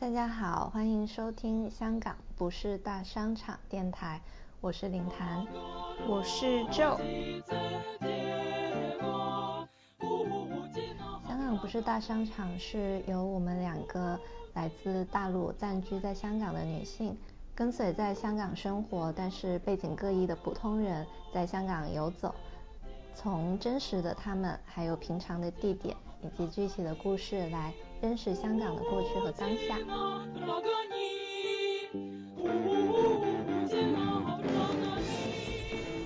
大家好，欢迎收听香港不是大商场电台，我是林檀，我是 Joe。香港不是大商场是由我们两个来自大陆暂居在香港的女性，跟随在香港生活但是背景各异的普通人，在香港游走，从真实的他们，还有平常的地点以及具体的故事来认识香港的过去和当下。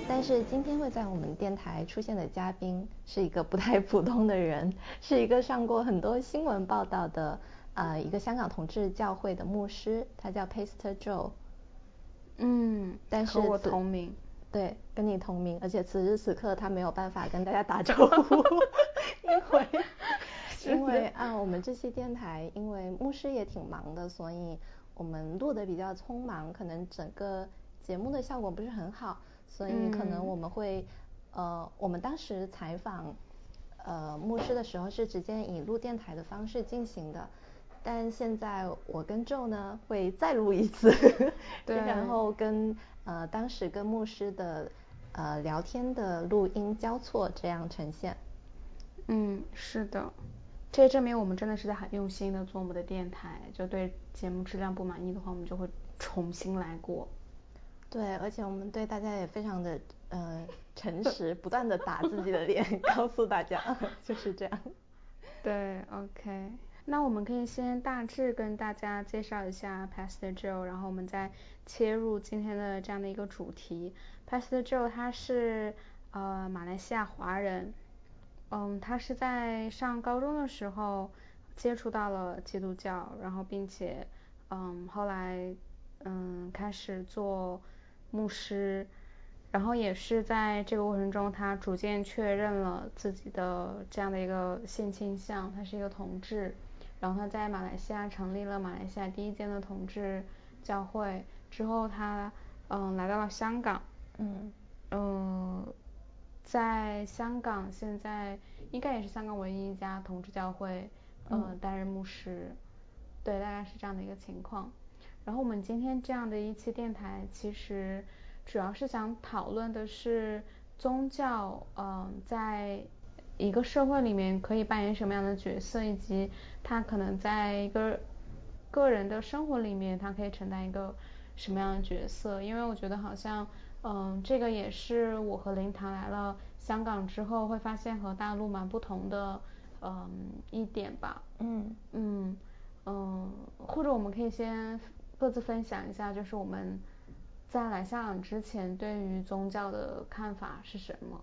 但是今天会在我们电台出现的嘉宾是一个不太普通的人，是一个上过很多新闻报道的呃一个香港同志教会的牧师，他叫 Pastor Joe。嗯，但是和我同名。对，跟你同名，而且此时此刻他没有办法跟大家打招呼，因为 因为 啊，我们这期电台因为牧师也挺忙的，所以我们录的比较匆忙，可能整个节目的效果不是很好，所以可能我们会呃，我们当时采访呃牧师的时候是直接以录电台的方式进行的。但现在我跟 Joe 呢会再录一次，对，然后跟呃当时跟牧师的呃聊天的录音交错这样呈现。嗯，是的，这也证明我们真的是在很用心的做我们的电台。就对节目质量不满意的话，我们就会重新来过。对，而且我们对大家也非常的呃 诚实，不断的打自己的脸，告诉大家 就是这样。对，OK。那我们可以先大致跟大家介绍一下 Pastor Joe，然后我们再切入今天的这样的一个主题。Pastor Joe 他是呃马来西亚华人，嗯，他是在上高中的时候接触到了基督教，然后并且嗯后来嗯开始做牧师，然后也是在这个过程中，他逐渐确认了自己的这样的一个性倾向，他是一个同志。然后他在马来西亚成立了马来西亚第一间的同志教会，之后他嗯来到了香港，嗯嗯，在香港现在应该也是香港唯一一家同志教会，嗯担任牧师，对，大概是这样的一个情况。然后我们今天这样的一期电台，其实主要是想讨论的是宗教，嗯，在。一个社会里面可以扮演什么样的角色，以及他可能在一个个人的生活里面，他可以承担一个什么样的角色？因为我觉得好像，嗯，这个也是我和林唐来了香港之后会发现和大陆蛮不同的，嗯，一点吧。嗯嗯嗯，或者我们可以先各自分享一下，就是我们在来香港之前对于宗教的看法是什么？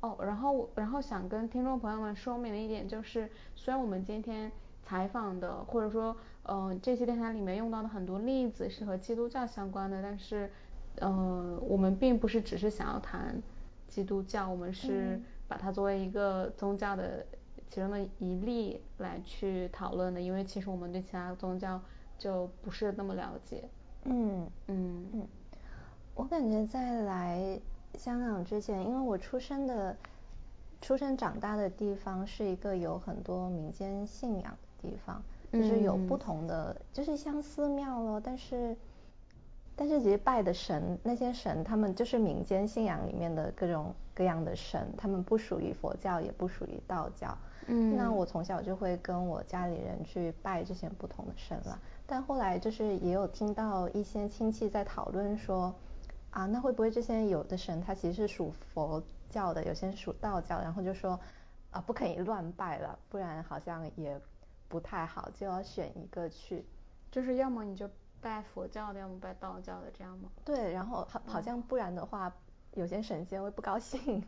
哦，然后然后想跟听众朋友们说明的一点就是，虽然我们今天采访的或者说嗯这些电台里面用到的很多例子是和基督教相关的，但是嗯我们并不是只是想要谈基督教，我们是把它作为一个宗教的其中的一例来去讨论的，因为其实我们对其他宗教就不是那么了解。嗯嗯嗯，我感觉在来。香港之前，因为我出生的、出生长大的地方是一个有很多民间信仰的地方，就是有不同的，就是像寺庙咯，但是，但是其实拜的神那些神，他们就是民间信仰里面的各种各样的神，他们不属于佛教，也不属于道教。嗯，那我从小就会跟我家里人去拜这些不同的神了，但后来就是也有听到一些亲戚在讨论说。啊，那会不会这些有的神他其实是属佛教的，有些属道教，然后就说啊不可以乱拜了，不然好像也不太好，就要选一个去。就是要么你就拜佛教的，要么拜道教的，这样吗？对，然后好好像不然的话，有些神仙会不高兴。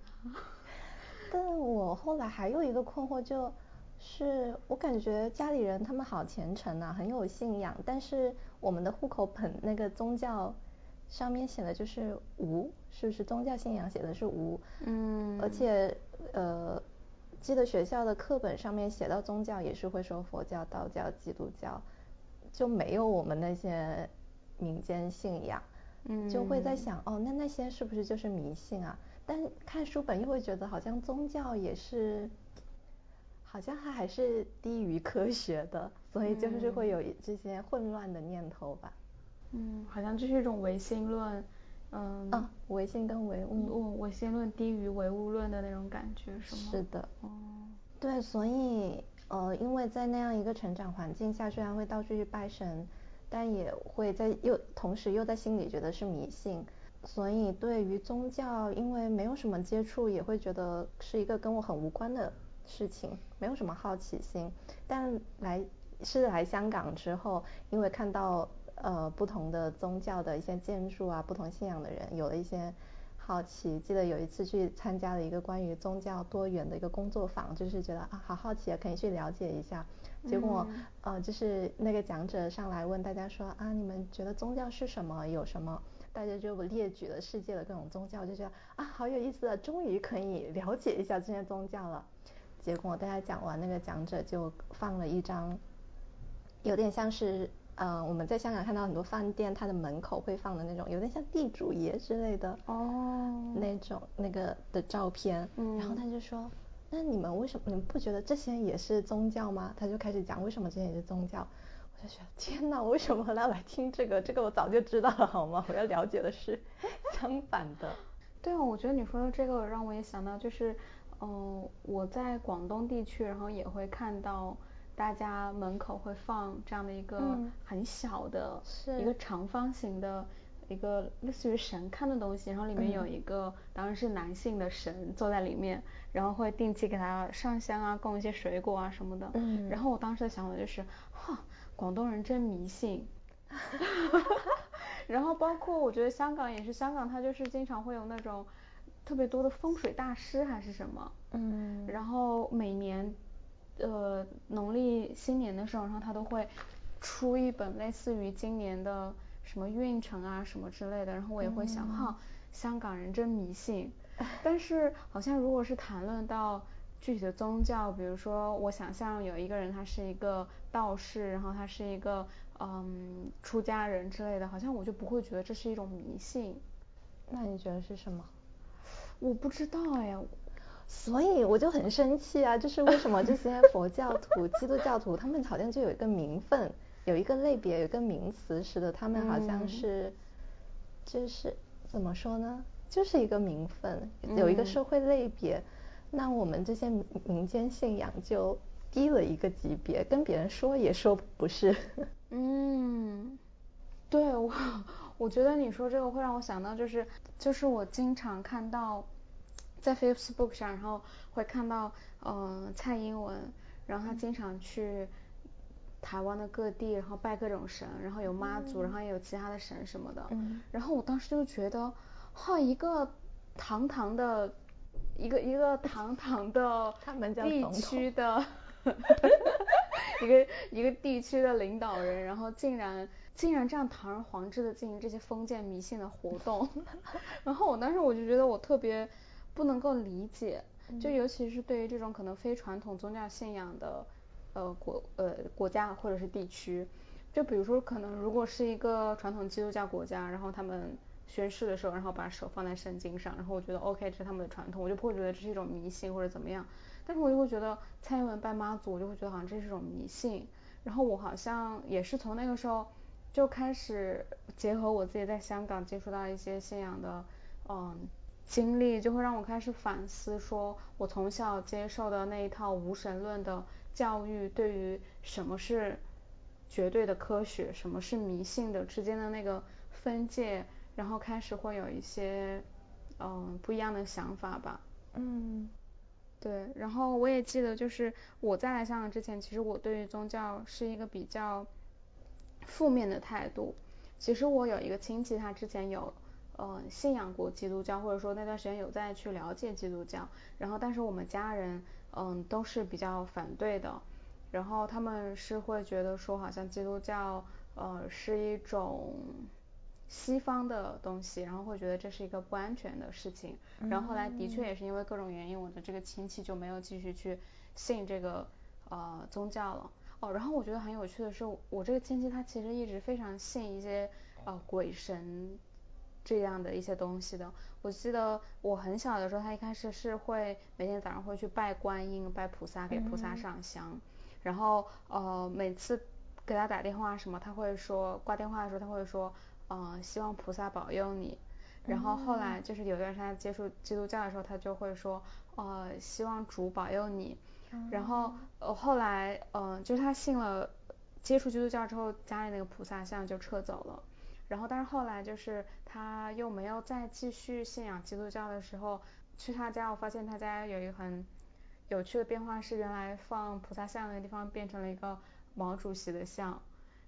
但我后来还有一个困惑，就是我感觉家里人他们好虔诚啊，很有信仰，但是我们的户口本那个宗教。上面写的就是无，是不是宗教信仰写的是无？嗯。而且呃，记得学校的课本上面写到宗教也是会说佛教、道教、基督教，就没有我们那些民间信仰。嗯。就会在想，哦，那那些是不是就是迷信啊？但看书本又会觉得好像宗教也是，好像它还是低于科学的，所以就是会有这些混乱的念头吧。嗯，好像这是一种唯心论，嗯。啊，唯心跟唯物。唯心论低于唯物论的那种感觉是吗？是的。哦。对，所以呃，因为在那样一个成长环境下，虽然会到处去拜神，但也会在又同时又在心里觉得是迷信，所以对于宗教，因为没有什么接触，也会觉得是一个跟我很无关的事情，没有什么好奇心。但来是来香港之后，因为看到呃不同的宗教的一些建筑啊，不同信仰的人，有了一些。好奇，记得有一次去参加了一个关于宗教多元的一个工作坊，就是觉得啊好好奇啊，可以去了解一下。结果呃就是那个讲者上来问大家说啊你们觉得宗教是什么？有什么？大家就列举了世界的各种宗教，就觉得啊好有意思啊，终于可以了解一下这些宗教了。结果大家讲完，那个讲者就放了一张，有点像是。呃，我们在香港看到很多饭店，它的门口会放的那种，有点像地主爷之类的哦，那种那个的照片。嗯，然后他就说，那你们为什么你们不觉得这些也是宗教吗？他就开始讲为什么这些也是宗教。我就觉得天哪，为什么要来听这个？这个我早就知道了好吗？我要了解的是 相反的。对啊，我觉得你说的这个让我也想到，就是，嗯，我在广东地区，然后也会看到。大家门口会放这样的一个很小的一个长方形的一个类似于神龛的东西，然后里面有一个当然是男性的神坐在里面，然后会定期给他上香啊，供一些水果啊什么的。嗯。然后我当时的想法就是，哈，广东人真迷信。然后包括我觉得香港也是，香港它就是经常会有那种特别多的风水大师还是什么。嗯。然后每年。呃，农历新年的时候，然后他都会出一本类似于今年的什么运程啊什么之类的，然后我也会想，哈，香港人真迷信。但是好像如果是谈论到具体的宗教，比如说我想象有一个人他是一个道士，然后他是一个嗯出家人之类的，好像我就不会觉得这是一种迷信。那你觉得是什么？我不知道哎。所以我就很生气啊，就是为什么这些佛教徒、基督教徒，他们好像就有一个名分，有一个类别，有一个名词，使得他们好像是，就是怎么说呢，就是一个名分，有一个社会类别。那我们这些民间信仰就低了一个级别，跟别人说也说不是。嗯，对我，我觉得你说这个会让我想到，就是就是我经常看到。在 Facebook 上，然后会看到，嗯，蔡英文，然后他经常去台湾的各地，然后拜各种神，然后有妈祖，然后也有其他的神什么的。嗯。然后我当时就觉得，哈，一个堂堂的，一个一个堂堂的地区的，一个一个地区的领导人，然后竟然竟然这样堂而皇之的进行这些封建迷信的活动，然后我当时我就觉得我特别。不能够理解，就尤其是对于这种可能非传统宗教信仰的呃国呃国家或者是地区，就比如说可能如果是一个传统基督教国家，然后他们宣誓的时候，然后把手放在圣经上，然后我觉得 OK 这是他们的传统，我就不会觉得这是一种迷信或者怎么样。但是我就会觉得蔡英文拜妈祖，我就会觉得好像这是一种迷信。然后我好像也是从那个时候就开始结合我自己在香港接触到一些信仰的嗯。经历就会让我开始反思，说我从小接受的那一套无神论的教育，对于什么是绝对的科学，什么是迷信的之间的那个分界，然后开始会有一些嗯不一样的想法吧。嗯，对。然后我也记得，就是我在来香港之前，其实我对于宗教是一个比较负面的态度。其实我有一个亲戚，他之前有。呃，信仰过基督教，或者说那段时间有在去了解基督教，然后但是我们家人嗯都是比较反对的，然后他们是会觉得说好像基督教呃是一种西方的东西，然后会觉得这是一个不安全的事情，然后后来的确也是因为各种原因，我的这个亲戚就没有继续去信这个呃宗教了。哦，然后我觉得很有趣的是，我这个亲戚他其实一直非常信一些呃鬼神。这样的一些东西的。我记得我很小的时候，他一开始是会每天早上会去拜观音、拜菩萨，给菩萨上香，然后呃每次给他打电话什么，他会说挂电话的时候他会说，嗯希望菩萨保佑你。然后后来就是有段时间接触基督教的时候，他就会说，呃希望主保佑你。然后呃后来嗯就是他信了接触基督教之后，家里那个菩萨像就撤走了。然后但是后来就是他又没有再继续信仰基督教的时候，去他家我发现他家有一个很有趣的变化是，原来放菩萨像那个地方变成了一个毛主席的像，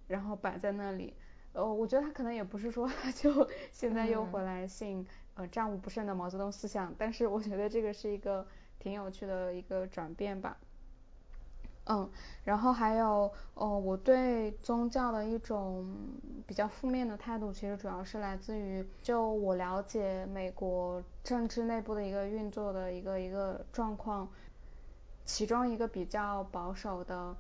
然后摆在那里。呃，我觉得他可能也不是说他就 现在又回来信呃战无不胜的毛泽东思想，但是我觉得这个是一个挺有趣的一个转变吧。嗯，然后还有哦，我对宗教的一种比较负面的态度，其实主要是来自于就我了解美国政治内部的一个运作的一个一个状况，其中一个比较保守的。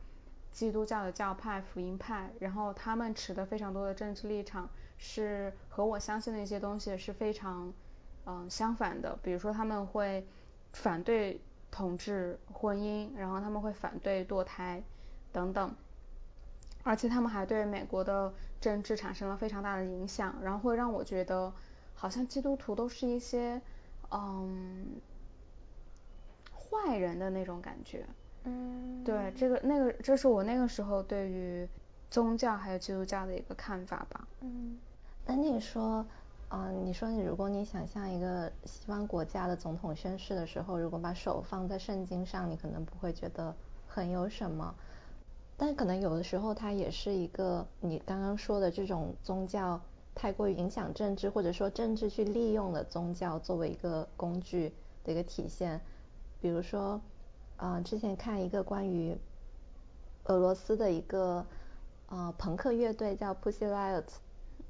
基督教的教派福音派，然后他们持的非常多的政治立场是和我相信的一些东西是非常嗯相反的，比如说他们会反对同志婚姻，然后他们会反对堕胎等等，而且他们还对美国的政治产生了非常大的影响，然后会让我觉得好像基督徒都是一些嗯坏人的那种感觉。嗯，对，这个那个，这是我那个时候对于宗教还有基督教的一个看法吧。嗯，那你说，嗯，你说你如果你想象一个西方国家的总统宣誓的时候，如果把手放在圣经上，你可能不会觉得很有什么，但可能有的时候它也是一个你刚刚说的这种宗教太过于影响政治，或者说政治去利用了宗教作为一个工具的一个体现，比如说。啊，之前看一个关于俄罗斯的一个呃朋克乐队叫 Pussy Riot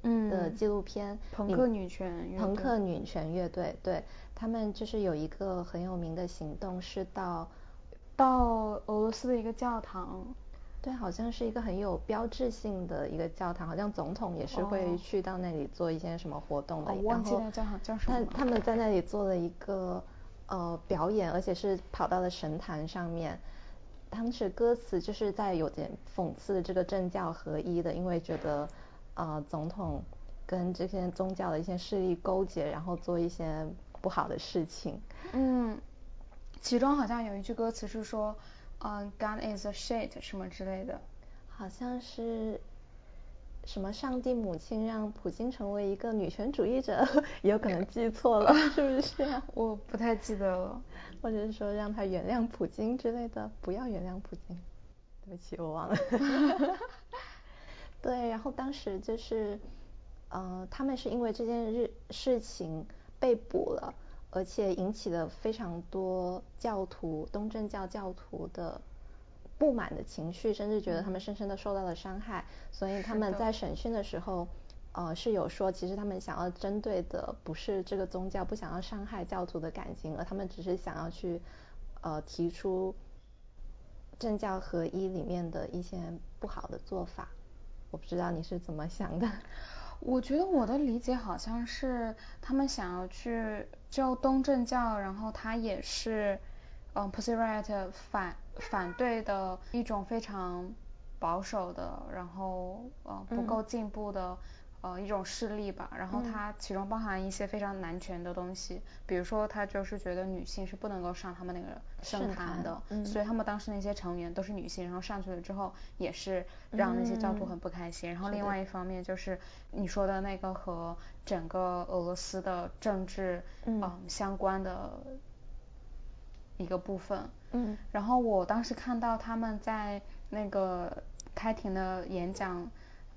的纪录片，朋克女权朋克女权乐队，对他们就是有一个很有名的行动是到到俄罗斯的一个教堂，对，好像是一个很有标志性的一个教堂，好像总统也是会去到那里做一些什么活动的，忘记了叫叫什么，他他们在那里做了一个。呃，表演，而且是跑到了神坛上面。当时歌词就是在有点讽刺这个政教合一的，因为觉得呃总统跟这些宗教的一些势力勾结，然后做一些不好的事情。嗯，其中好像有一句歌词是说，嗯，God is a shit 什么之类的。好像是。什么？上帝母亲让普京成为一个女权主义者，也 有可能记错了，是不是？我不太记得了。或者是说让他原谅普京之类的，不要原谅普京。对不起，我忘了。对，然后当时就是，呃，他们是因为这件日事情被捕了，而且引起了非常多教徒东正教教徒的。不满的情绪，甚至觉得他们深深的受到了伤害，所以他们在审讯的时候，呃，是有说，其实他们想要针对的不是这个宗教，不想要伤害教徒的感情，而他们只是想要去，呃，提出政教合一里面的一些不好的做法。我不知道你是怎么想的。我觉得我的理解好像是他们想要去就东正教，然后他也是。嗯，Pussy Riot 反反对的一种非常保守的，然后呃不够进步的呃一种势力吧。然后它其中包含一些非常男权的东西，比如说他就是觉得女性是不能够上他们那个圣坛的，所以他们当时那些成员都是女性，然后上去了之后也是让那些教徒很不开心。然后另外一方面就是你说的那个和整个俄罗斯的政治嗯相关的。一个部分，嗯，然后我当时看到他们在那个开庭的演讲，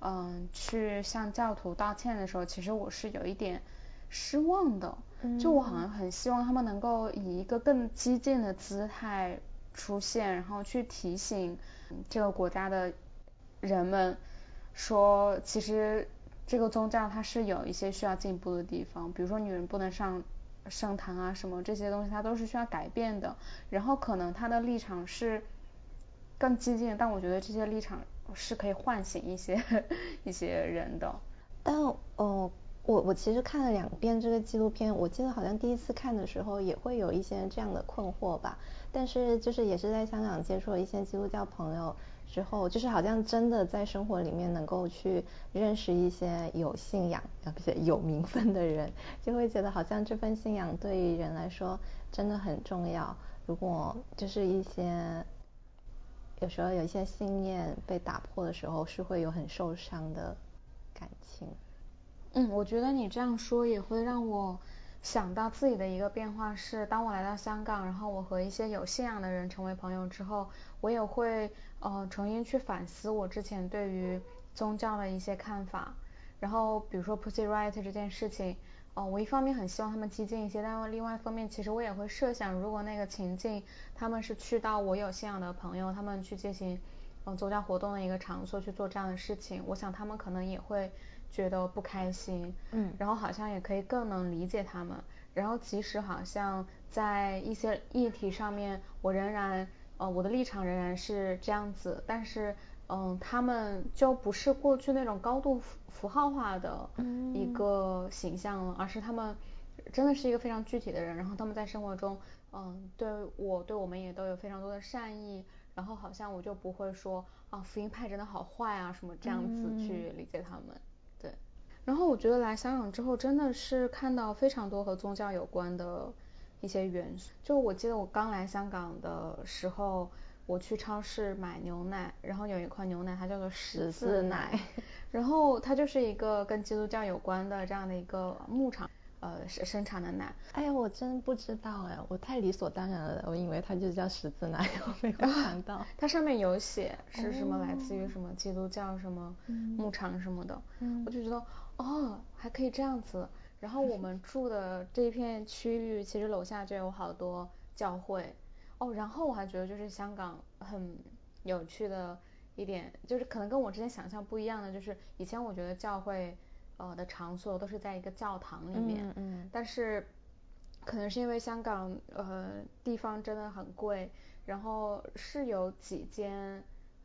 嗯，去向教徒道歉的时候，其实我是有一点失望的，就我好像很希望他们能够以一个更激进的姿态出现，然后去提醒这个国家的人们，说其实这个宗教它是有一些需要进步的地方，比如说女人不能上。圣堂啊，什么这些东西，它都是需要改变的。然后可能他的立场是更激进，但我觉得这些立场是可以唤醒一些一些人的。但哦，我我其实看了两遍这个纪录片，我记得好像第一次看的时候也会有一些这样的困惑吧，但是就是也是在香港接触了一些基督教朋友之后，就是好像真的在生活里面能够去认识一些有信仰啊不是有名分的人，就会觉得好像这份信仰对于人来说真的很重要。如果就是一些有时候有一些信念被打破的时候，是会有很受伤的感情。嗯，我觉得你这样说也会让我想到自己的一个变化是，当我来到香港，然后我和一些有信仰的人成为朋友之后，我也会呃重新去反思我之前对于宗教的一些看法。然后比如说 Pussy Riot 这件事情，哦，我一方面很希望他们激进一些，但另外一方面其实我也会设想，如果那个情境他们是去到我有信仰的朋友，他们去进行嗯宗教活动的一个场所去做这样的事情，我想他们可能也会。觉得不开心，嗯，然后好像也可以更能理解他们，然后即使好像在一些议题上面，我仍然，呃，我的立场仍然是这样子，但是，嗯，他们就不是过去那种高度符符号化的一个形象了，而是他们真的是一个非常具体的人，然后他们在生活中，嗯，对我对我们也都有非常多的善意，然后好像我就不会说，啊，福音派真的好坏啊什么这样子去理解他们。对然后我觉得来香港之后，真的是看到非常多和宗教有关的一些元素。就我记得我刚来香港的时候，我去超市买牛奶，然后有一款牛奶它叫做十字奶，然后它就是一个跟基督教有关的这样的一个牧场。呃，生生产的奶，哎呀，我真不知道哎，我太理所当然了，我以为它就叫十字奶，我没有想到，它上面有写是什么来自于什么基督教什么牧场什么的，我就觉得哦，还可以这样子。然后我们住的这一片区域，其实楼下就有好多教会哦。然后我还觉得就是香港很有趣的一点，就是可能跟我之前想象不一样的，就是以前我觉得教会。呃的场所都是在一个教堂里面，嗯嗯，但是可能是因为香港呃地方真的很贵，然后是有几间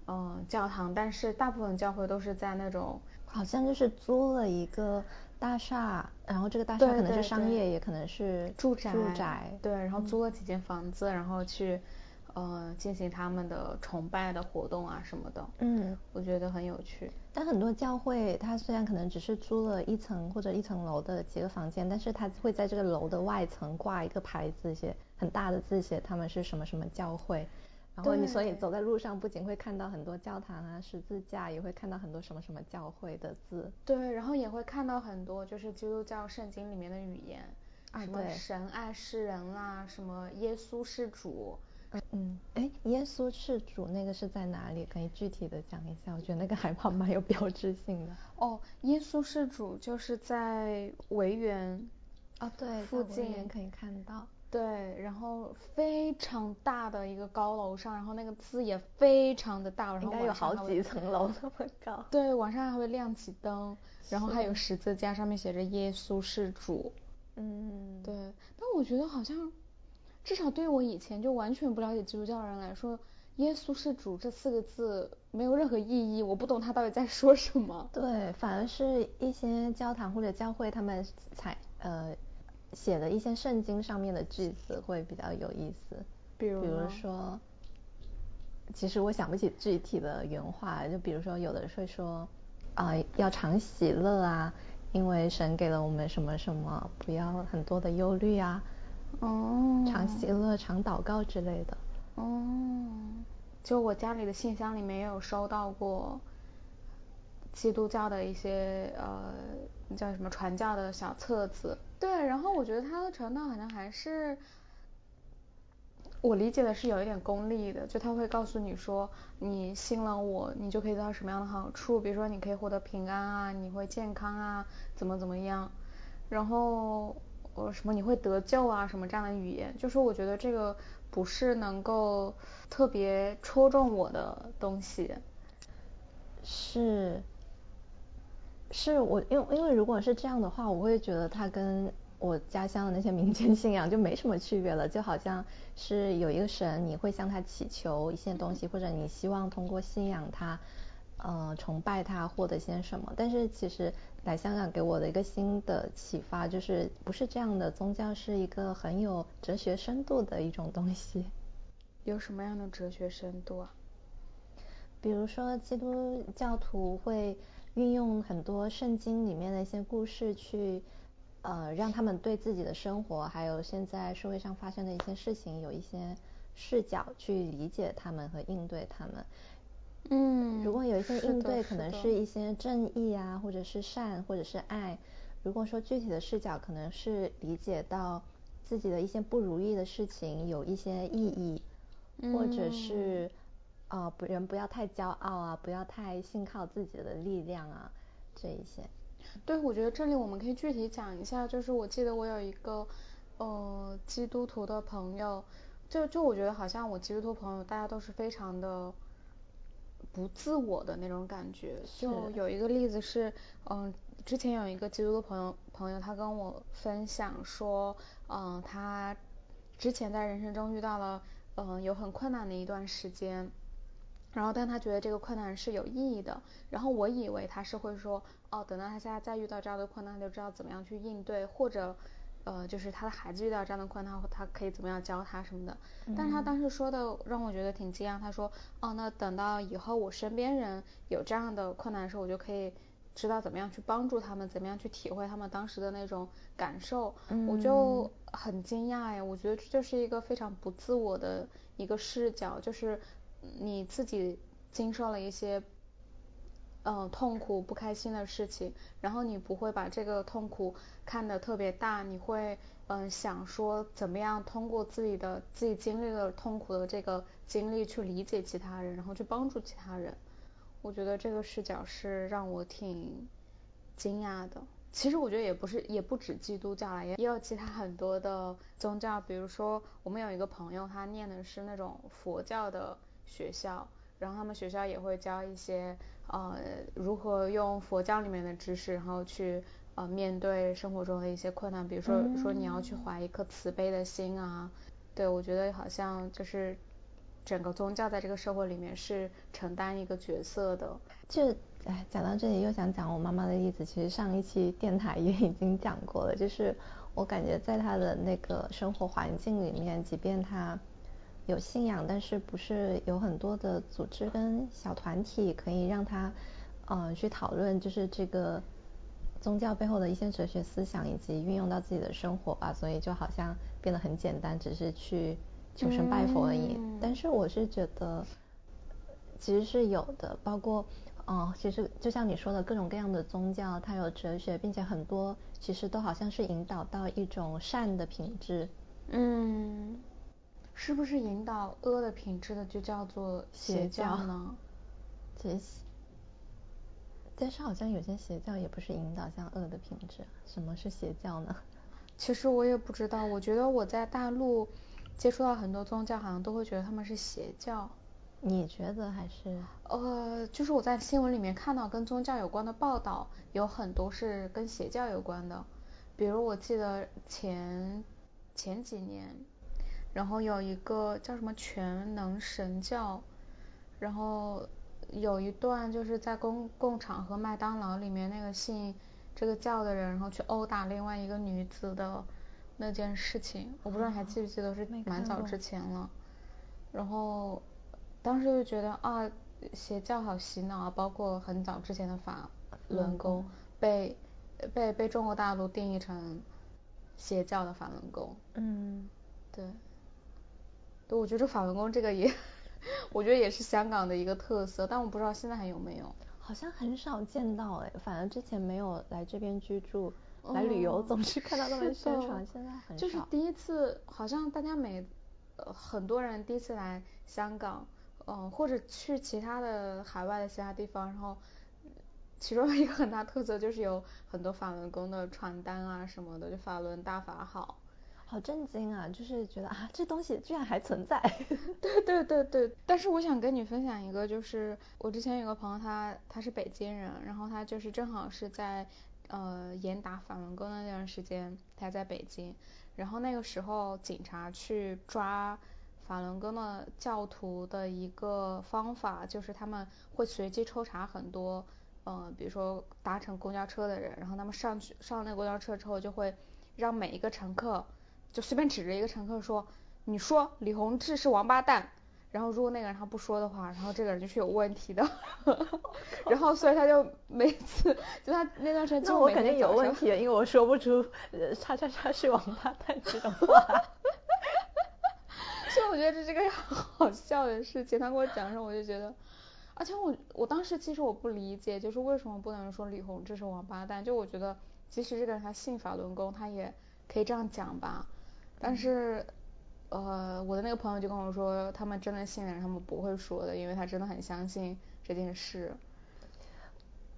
嗯教堂，但是大部分教会都是在那种好像就是租了一个大厦，然后这个大厦可能是商业，也可能是住宅，住宅，对，然后租了几间房子，然后去。呃，进行他们的崇拜的活动啊什么的，嗯，我觉得很有趣。但很多教会，它虽然可能只是租了一层或者一层楼的几个房间，但是它会在这个楼的外层挂一个牌子，写很大的字，写他们是什么什么教会。然后你所以走在路上，不仅会看到很多教堂啊、十字架，也会看到很多什么什么教会的字。对，然后也会看到很多就是基督教圣经里面的语言，啊，什么神爱世人啦，什么耶稣是主。嗯，哎，耶稣是主那个是在哪里？可以具体的讲一下？我觉得那个海报蛮有标志性的。哦，耶稣是主就是在维园啊，对，附近可以看到。对，然后非常大的一个高楼上，然后那个字也非常的大，然后应该有好几层楼那么高。对，晚上还会亮起灯，然后还有十字架，上面写着耶稣是主。嗯，对，但我觉得好像。至少对我以前就完全不了解基督教的人来说，耶稣是主这四个字没有任何意义，我不懂他到底在说什么。对，反而是一些教堂或者教会他们才呃写的一些圣经上面的句子会比较有意思。比如，比如说，其实我想不起具体的原话，就比如说有的会说啊要常喜乐啊，因为神给了我们什么什么，不要很多的忧虑啊。哦，常喜乐、常祷告之类的。哦，就我家里的信箱里面也有收到过基督教的一些呃叫什么传教的小册子。对，然后我觉得他的传道好像还是我理解的是有一点功利的，就他会告诉你说你信了我，你就可以得到什么样的好处，比如说你可以获得平安啊，你会健康啊，怎么怎么样，然后。呃，什么你会得救啊，什么这样的语言，就是我觉得这个不是能够特别戳中我的东西。是，是我因为因为如果是这样的话，我会觉得它跟我家乡的那些民间信仰就没什么区别了，就好像是有一个神，你会向他祈求一些东西，或者你希望通过信仰他，呃崇拜他，获得些什么。但是其实来香港给我的一个新的启发就是，不是这样的，宗教是一个很有哲学深度的一种东西。有什么样的哲学深度啊？比如说基督教徒会运用很多圣经里面的一些故事去。呃，让他们对自己的生活，还有现在社会上发生的一些事情，有一些视角去理解他们和应对他们。嗯，如果有一些应对，可能是一些正义啊，或者是善，或者是爱。如果说具体的视角，可能是理解到自己的一些不如意的事情有一些意义，或者是啊，不人不要太骄傲啊，不要太信靠自己的力量啊，这一些。对，我觉得这里我们可以具体讲一下，就是我记得我有一个呃基督徒的朋友，就就我觉得好像我基督徒朋友大家都是非常的不自我的那种感觉。就有一个例子是，嗯，之前有一个基督徒朋友朋友他跟我分享说，嗯，他之前在人生中遇到了嗯有很困难的一段时间。然后，但他觉得这个困难是有意义的。然后我以为他是会说，哦，等到他现在再遇到这样的困难，他就知道怎么样去应对，或者，呃，就是他的孩子遇到这样的困难，他可以怎么样教他什么的。但是他当时说的让我觉得挺惊讶。他说，哦，那等到以后我身边人有这样的困难的时候，我就可以知道怎么样去帮助他们，怎么样去体会他们当时的那种感受。我就很惊讶呀，我觉得这就是一个非常不自我的一个视角，就是。你自己经受了一些，嗯，痛苦、不开心的事情，然后你不会把这个痛苦看得特别大，你会，嗯，想说怎么样通过自己的自己经历了痛苦的这个经历去理解其他人，然后去帮助其他人。我觉得这个视角是让我挺惊讶的。其实我觉得也不是，也不止基督教啦，也也有其他很多的宗教，比如说我们有一个朋友，他念的是那种佛教的。学校，然后他们学校也会教一些呃如何用佛教里面的知识，然后去呃面对生活中的一些困难，比如说说你要去怀一颗慈悲的心啊。对，我觉得好像就是整个宗教在这个社会里面是承担一个角色的。就哎讲到这里又想讲我妈妈的例子，其实上一期电台也已经讲过了，就是我感觉在她的那个生活环境里面，即便她。有信仰，但是不是有很多的组织跟小团体可以让他，呃，去讨论，就是这个宗教背后的一些哲学思想以及运用到自己的生活吧，所以就好像变得很简单，只是去求神拜佛而已。但是我是觉得，其实是有的，包括，哦，其实就像你说的各种各样的宗教，它有哲学，并且很多其实都好像是引导到一种善的品质。嗯。是不是引导恶的品质的就叫做邪教呢？这，但是好像有些邪教也不是引导向恶的品质。什么是邪教呢？其实我也不知道。我觉得我在大陆接触到很多宗教，好像都会觉得他们是邪教。你觉得还是？呃，就是我在新闻里面看到跟宗教有关的报道，有很多是跟邪教有关的。比如我记得前前几年。然后有一个叫什么全能神教，然后有一段就是在公共场合麦当劳里面那个信这个教的人，然后去殴打另外一个女子的那件事情，我不知道你还记不记得，是蛮早之前了。然后当时就觉得啊，邪教好洗脑啊，包括很早之前的法轮功被被被中国大陆定义成邪教的法轮功。嗯，对。对，我觉得法轮功这个也，我觉得也是香港的一个特色，但我不知道现在还有没有。好像很少见到哎，反而之前没有来这边居住，来旅游总是看到他们宣传，现在很少。就是第一次，好像大家每，呃，很多人第一次来香港，嗯，或者去其他的海外的其他地方，然后，其中一个很大特色就是有很多法轮功的传单啊什么的，就法轮大法好。好震惊啊！就是觉得啊，这东西居然还存在。对对对对。但是我想跟你分享一个，就是我之前有个朋友，他他是北京人，然后他就是正好是在呃严打法轮功的那段时间，他在北京，然后那个时候警察去抓法轮功的教徒的一个方法，就是他们会随机抽查很多，嗯，比如说搭乘公交车的人，然后他们上去上那公交车之后，就会让每一个乘客就随便指着一个乘客说，你说李洪志是王八蛋。然后如果那个人他不说的话，然后这个人就是有问题的，然后所以他就每次就他那段时间，那我肯定有问题，因为我说不出叉叉叉是王八蛋这种话。所以我觉得这是个好笑的事情，他跟我讲的时候我就觉得，而且我我当时其实我不理解，就是为什么不能说李红这是王八蛋？就我觉得即使这个人他信法轮功，他也可以这样讲吧，但是。呃，我的那个朋友就跟我说，他们真的信的人，他们不会说的，因为他真的很相信这件事。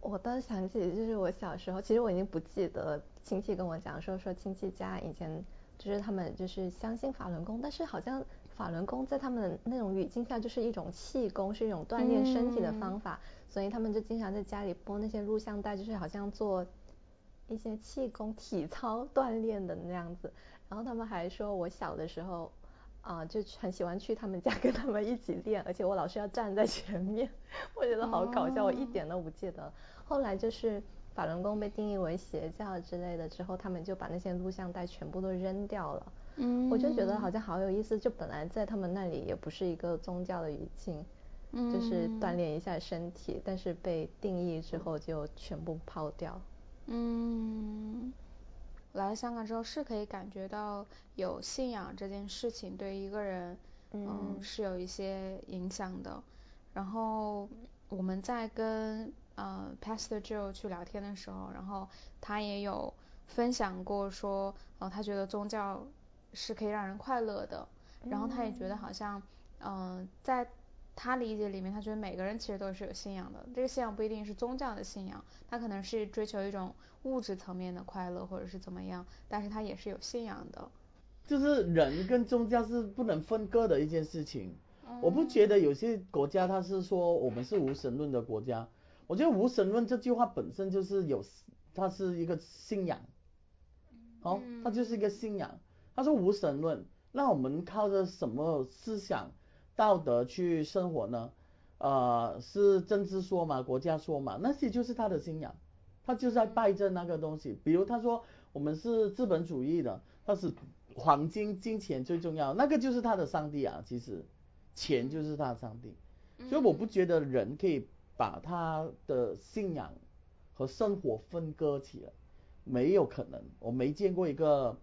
我倒想起，就是我小时候，其实我已经不记得亲戚跟我讲说，说亲戚家以前就是他们就是相信法轮功，但是好像法轮功在他们那种语境下就是一种气功，是一种锻炼身体的方法，所以他们就经常在家里播那些录像带，就是好像做一些气功体操锻炼的那样子。然后他们还说我小的时候。啊，就很喜欢去他们家 跟他们一起练，而且我老是要站在前面，我觉得好搞笑，我一点都不记得。后来就是法轮功被定义为邪教之类的之后，他们就把那些录像带全部都扔掉了。嗯，我就觉得好像好有意思，就本来在他们那里也不是一个宗教的语境，就是锻炼一下身体，但是被定义之后就全部抛掉。嗯。来香港之后是可以感觉到有信仰这件事情对一个人，嗯，是有一些影响的。然后我们在跟呃 Pastor Joe 去聊天的时候，然后他也有分享过说，呃，他觉得宗教是可以让人快乐的。然后他也觉得好像，嗯，在他理解里面，他觉得每个人其实都是有信仰的。这个信仰不一定是宗教的信仰，他可能是追求一种。物质层面的快乐，或者是怎么样，但是他也是有信仰的。就是人跟宗教是不能分割的一件事情。我不觉得有些国家他是说我们是无神论的国家。我觉得无神论这句话本身就是有，它是一个信仰。哦，它就是一个信仰。他说无神论，那我们靠着什么思想、道德去生活呢？呃，是政治说嘛，国家说嘛，那些就是他的信仰。他就在拜这那个东西，比如他说我们是资本主义的，他是黄金金钱最重要，那个就是他的上帝啊，其实钱就是他的上帝，所以我不觉得人可以把他的信仰和生活分割起来，没有可能，我没见过一个，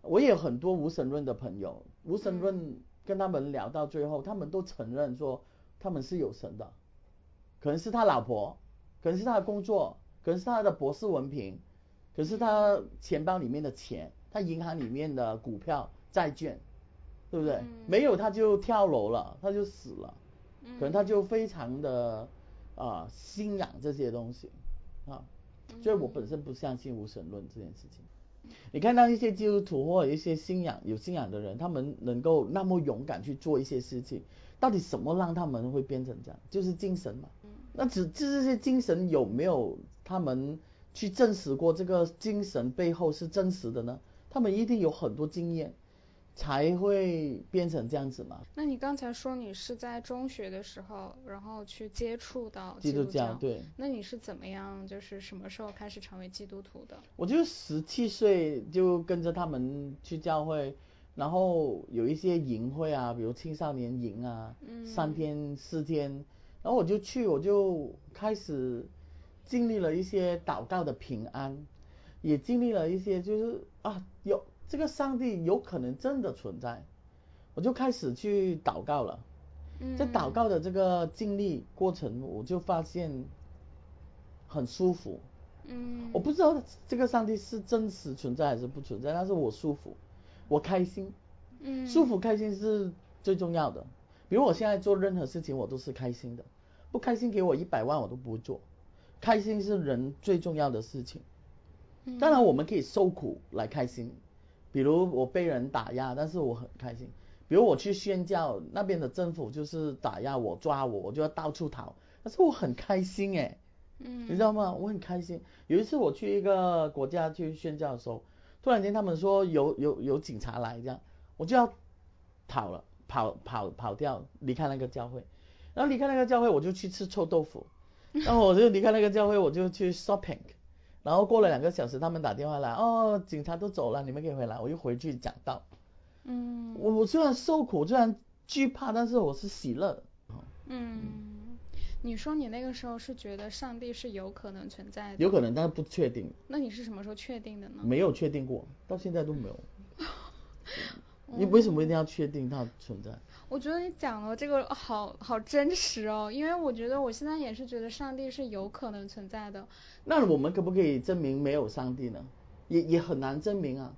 我也有很多无神论的朋友，无神论跟他们聊到最后，他们都承认说他们是有神的，可能是他老婆，可能是他的工作。可能是他的博士文凭，可是他钱包里面的钱，他银行里面的股票、债券，对不对？没有他就跳楼了，他就死了。可能他就非常的啊信仰这些东西啊，所以我本身不相信无神论这件事情。你看到一些基督徒或者一些信仰有信仰的人，他们能够那么勇敢去做一些事情，到底什么让他们会变成这样？就是精神嘛。那只这些精神有没有他们去证实过这个精神背后是真实的呢？他们一定有很多经验才会变成这样子嘛。那你刚才说你是在中学的时候，然后去接触到基督教，对。那你是怎么样，就是什么时候开始成为基督徒的？我就十七岁就跟着他们去教会，然后有一些营会啊，比如青少年营啊，三天四天。然后我就去，我就开始经历了一些祷告的平安，也经历了一些就是啊，有这个上帝有可能真的存在，我就开始去祷告了。在祷告的这个经历过程，我就发现很舒服。嗯。我不知道这个上帝是真实存在还是不存在，但是我舒服，我开心。嗯。舒服开心是最重要的。比如我现在做任何事情，我都是开心的。不开心，给我一百万我都不会做。开心是人最重要的事情。当然，我们可以受苦来开心。比如我被人打压，但是我很开心。比如我去宣教，那边的政府就是打压我、抓我，我就要到处逃。但是我很开心哎，你知道吗？我很开心。有一次我去一个国家去宣教的时候，突然间他们说有有有警察来这样，我就要跑了。跑跑跑掉，离开那个教会，然后离开那个教会，我就去吃臭豆腐，然后我就离开那个教会，我就去 shopping，然后过了两个小时，他们打电话来，哦，警察都走了，你们可以回来，我又回去讲道。嗯。我我虽然受苦，虽然惧怕，但是我是喜乐。嗯。你说你那个时候是觉得上帝是有可能存在的？有可能，但是不确定。那你是什么时候确定的呢？没有确定过，到现在都没有。你 为什么一定要确定它存在？我觉得你讲的这个好好真实哦，因为我觉得我现在也是觉得上帝是有可能存在的。那我们可不可以证明没有上帝呢？也也很难证明啊。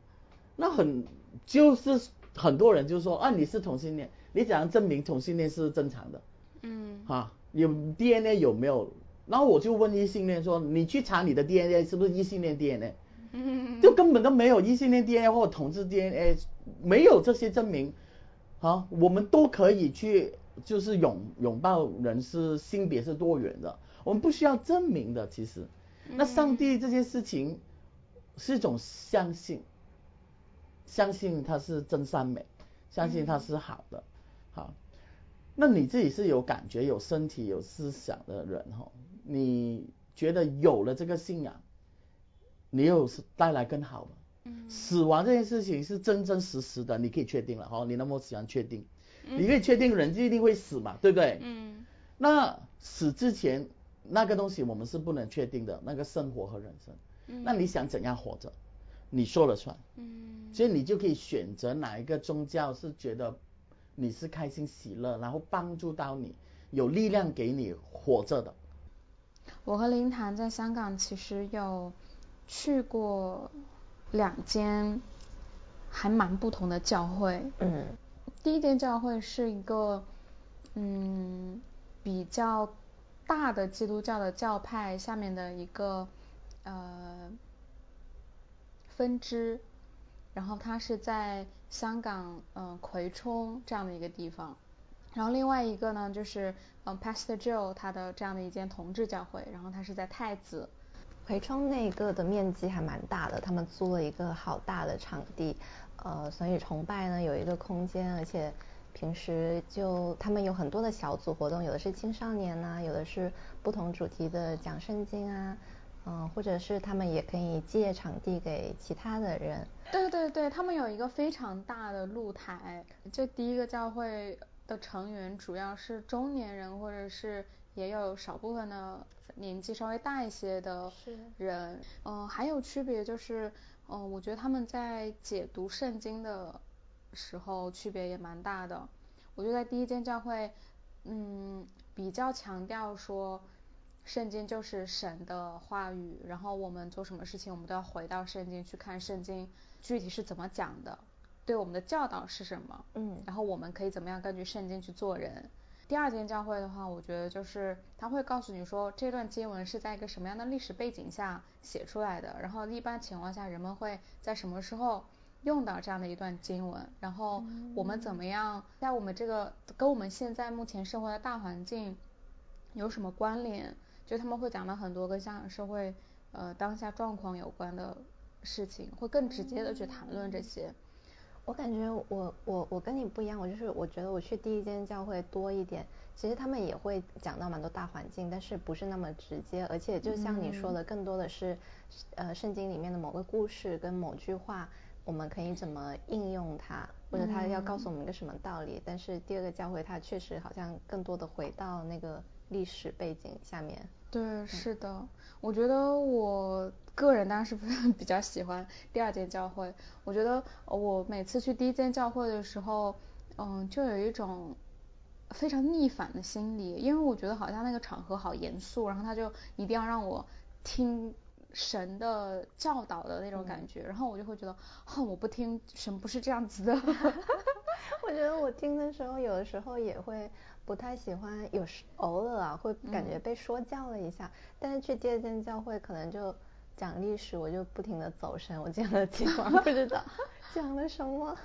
那很就是很多人就说啊，你是同性恋，你怎样证明同性恋是正常的？嗯。哈。有 DNA 有没有？然后我就问异性恋说：“你去查你的 DNA 是不是异性恋 DNA？” 嗯 就根本都没有异性恋 DNA 或同志 DNA，没有这些证明。好，我们都可以去就是拥拥抱人是性别是多元的，我们不需要证明的。其实，那上帝这件事情是一种相信，相信他是真善美，相信他是好的。好。那你自己是有感觉、有身体、有思想的人哈，你觉得有了这个信仰，你又是带来更好的。嗯。死亡这件事情是真真实实的，你可以确定了哈，你那么喜欢确定，你可以确定人就一定会死嘛，对不对？嗯。那死之前那个东西我们是不能确定的，那个生活和人生。嗯。那你想怎样活着？你说了算。嗯。所以你就可以选择哪一个宗教是觉得。你是开心喜乐，然后帮助到你，有力量给你活着的。我和林谈在香港其实有去过两间还蛮不同的教会。嗯。第一间教会是一个嗯比较大的基督教的教派下面的一个呃分支。然后它是在香港，嗯，葵涌这样的一个地方。然后另外一个呢，就是嗯，Pastor Joe 他的这样的一间同志教会，然后他是在太子。葵冲那个的面积还蛮大的，他们租了一个好大的场地，呃，所以崇拜呢有一个空间，而且平时就他们有很多的小组活动，有的是青少年呐，有的是不同主题的讲圣经啊。嗯，或者是他们也可以借场地给其他的人。对对对，他们有一个非常大的露台。就第一个教会的成员主要是中年人，或者是也有少部分的年纪稍微大一些的人。嗯，还有区别就是，嗯，我觉得他们在解读圣经的时候区别也蛮大的。我觉得在第一间教会，嗯，比较强调说。圣经就是神的话语，然后我们做什么事情，我们都要回到圣经去看圣经具体是怎么讲的，对我们的教导是什么，嗯，然后我们可以怎么样根据圣经去做人。第二间教会的话，我觉得就是他会告诉你说这段经文是在一个什么样的历史背景下写出来的，然后一般情况下人们会在什么时候用到这样的一段经文，然后我们怎么样在我们这个跟我们现在目前生活的大环境有什么关联？就他们会讲到很多跟香港社会呃当下状况有关的事情，会更直接的去谈论这些。我感觉我我我跟你不一样，我就是我觉得我去第一间教会多一点，其实他们也会讲到蛮多大环境，但是不是那么直接，而且就像你说的，更多的是呃圣经里面的某个故事跟某句话，我们可以怎么应用它，或者它要告诉我们一个什么道理。但是第二个教会它确实好像更多的回到那个。历史背景下面，对，是的，我觉得我个人当然是 比较喜欢第二间教会。我觉得我每次去第一间教会的时候，嗯，就有一种非常逆反的心理，因为我觉得好像那个场合好严肃，然后他就一定要让我听神的教导的那种感觉，然后我就会觉得，哼，我不听神不是这样子的。我觉得我听的时候，有的时候也会。不太喜欢，有时偶尔啊会感觉被说教了一下，但是去第二间教会可能就讲历史，我就不停的走神，我见了几晚不知道 讲了什么。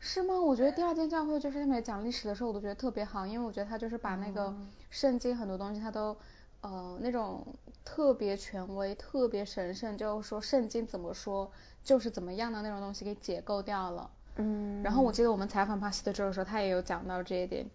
是吗？我觉得第二间教会就是那边讲历史的时候，我都觉得特别好，因为我觉得他就是把那个圣经很多东西他都呃那种特别权威、特别神圣，就是说圣经怎么说就是怎么样的那种东西给解构掉了。嗯。然后我记得我们采访 Pastor Joe 的时候，他也有讲到这一点，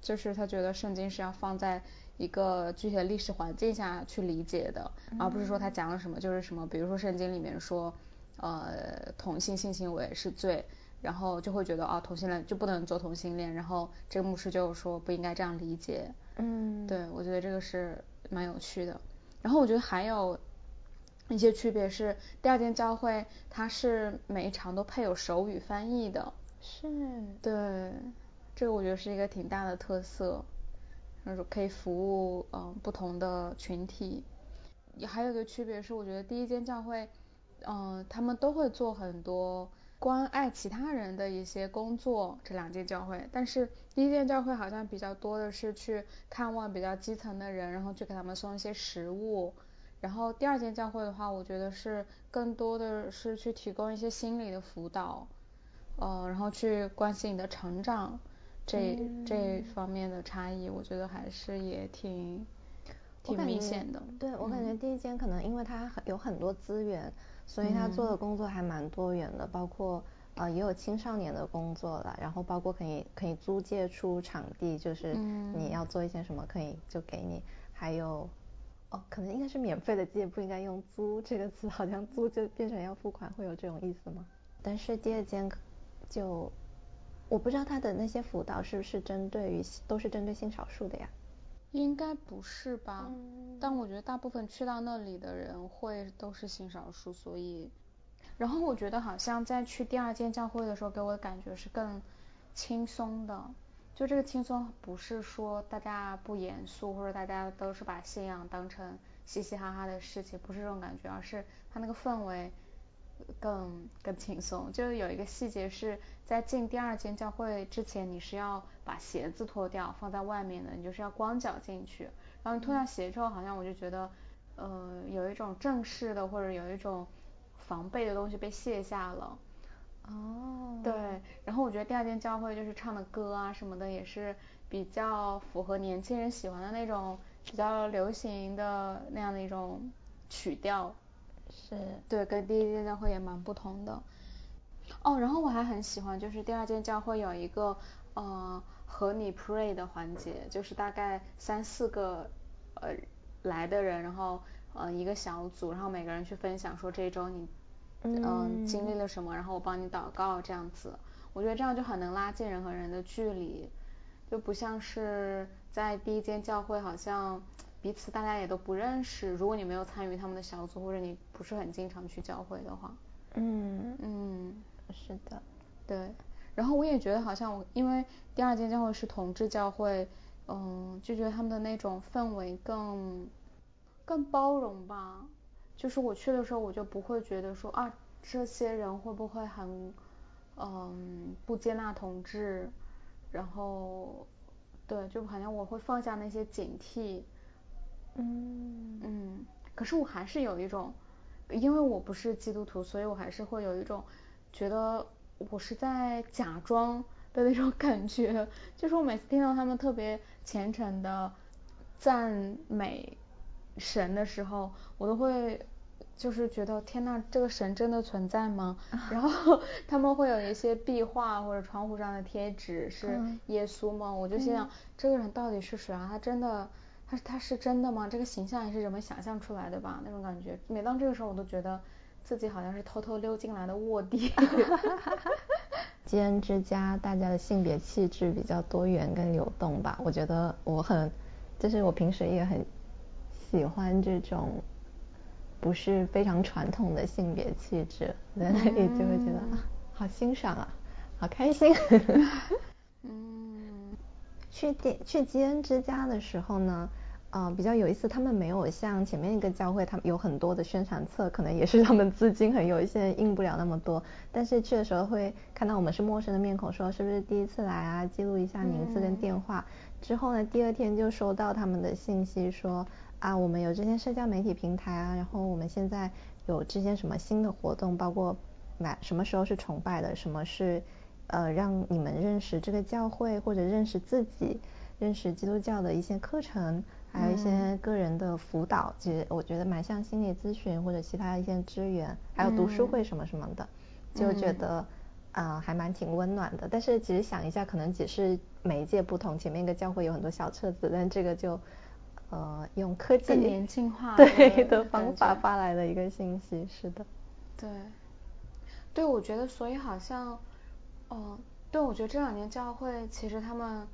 就是他觉得圣经是要放在一个具体的历史环境下去理解的，而不是说他讲了什么就是什么。比如说圣经里面说，呃，同性性行为是罪。然后就会觉得啊，同性恋就不能做同性恋，然后这个牧师就说不应该这样理解。嗯，对，我觉得这个是蛮有趣的。然后我觉得还有一些区别是，第二间教会它是每一场都配有手语翻译的。是。对，这个我觉得是一个挺大的特色，就是可以服务嗯不同的群体。也还有一个区别是，我觉得第一间教会，嗯，他们都会做很多。关爱其他人的一些工作，这两间教会，但是第一间教会好像比较多的是去看望比较基层的人，然后去给他们送一些食物，然后第二间教会的话，我觉得是更多的是去提供一些心理的辅导，呃，然后去关心你的成长，这这方面的差异，我觉得还是也挺挺明显的。对我感觉第一间可能因为它有很多资源。所以他做的工作还蛮多元的，包括呃也有青少年的工作了，然后包括可以可以租借出场地，就是你要做一些什么可以就给你，还有哦可能应该是免费的借，不应该用租这个词，好像租就变成要付款，会有这种意思吗？但是第二间就我不知道他的那些辅导是不是针对于都是针对性少数的呀？应该不是吧？但我觉得大部分去到那里的人会都是性少数，所以，然后我觉得好像在去第二间教会的时候，给我的感觉是更轻松的。就这个轻松，不是说大家不严肃，或者大家都是把信仰当成嘻嘻哈哈的事情，不是这种感觉，而是它那个氛围。更更轻松，就是有一个细节是在进第二间教会之前，你是要把鞋子脱掉放在外面的，你就是要光脚进去。然后你脱掉鞋之后，好像我就觉得，呃，有一种正式的或者有一种防备的东西被卸下了。哦。对，然后我觉得第二间教会就是唱的歌啊什么的也是比较符合年轻人喜欢的那种比较流行的那样的一种曲调。是对，跟第一间教会也蛮不同的。哦，然后我还很喜欢，就是第二间教会有一个呃和你 pray 的环节，就是大概三四个呃来的人，然后呃一个小组，然后每个人去分享说这一周你嗯经历了什么，然后我帮你祷告这样子。我觉得这样就很能拉近人和人的距离，就不像是在第一间教会好像。彼此大家也都不认识，如果你没有参与他们的小组，或者你不是很经常去教会的话，嗯嗯，是的，对。然后我也觉得好像我，因为第二间教会是同志教会，嗯，就觉得他们的那种氛围更更包容吧。就是我去的时候，我就不会觉得说啊，这些人会不会很嗯不接纳同志，然后对，就好像我会放下那些警惕。嗯嗯，可是我还是有一种，因为我不是基督徒，所以我还是会有一种觉得我是在假装的那种感觉。就是我每次听到他们特别虔诚的赞美神的时候，我都会就是觉得天呐，这个神真的存在吗？然后他们会有一些壁画或者窗户上的贴纸是耶稣吗？我就心想这个人到底是谁啊？他真的？他他是真的吗？这个形象也是人们想象出来的吧？那种感觉，每当这个时候，我都觉得自己好像是偷偷溜进来的卧底。基恩之家大家的性别气质比较多元跟流动吧，我觉得我很，就是我平时也很喜欢这种不是非常传统的性别气质，在那里就会觉得啊，好欣赏啊，好开心。嗯。去电去基恩之家的时候呢，呃，比较有意思，他们没有像前面一个教会，他们有很多的宣传册，可能也是他们资金很有限，印不了那么多。但是去的时候会看到我们是陌生的面孔，说是不是第一次来啊？记录一下名字跟电话。之后呢，第二天就收到他们的信息说啊，我们有这些社交媒体平台啊，然后我们现在有这些什么新的活动，包括买什么时候是崇拜的，什么是。呃，让你们认识这个教会，或者认识自己，认识基督教的一些课程，还有一些个人的辅导，其实我觉得蛮像心理咨询或者其他一些资源，还有读书会什么什么的，就觉得啊，还蛮挺温暖的。但是其实想一下，可能只是媒介不同，前面一个教会有很多小册子，但这个就呃用科技年轻化 对的方法发来的一个信息，是的。对，对，我觉得所以好像，哦，对，我觉得这两年教会其实他们。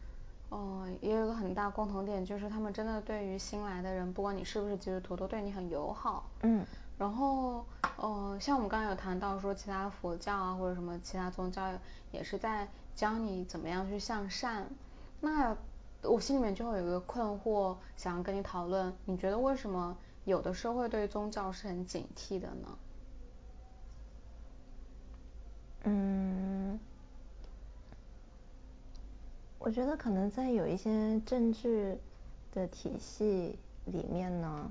哦，也有一个很大共同点，就是他们真的对于新来的人，不管你是不是基督徒，都对你很友好。嗯。然后，呃，像我们刚刚有谈到说，其他佛教啊或者什么其他宗教，也是在教你怎么样去向善。那我心里面就会有一个困惑，想要跟你讨论，你觉得为什么有的社会对宗教是很警惕的呢？嗯。我觉得可能在有一些政治的体系里面呢，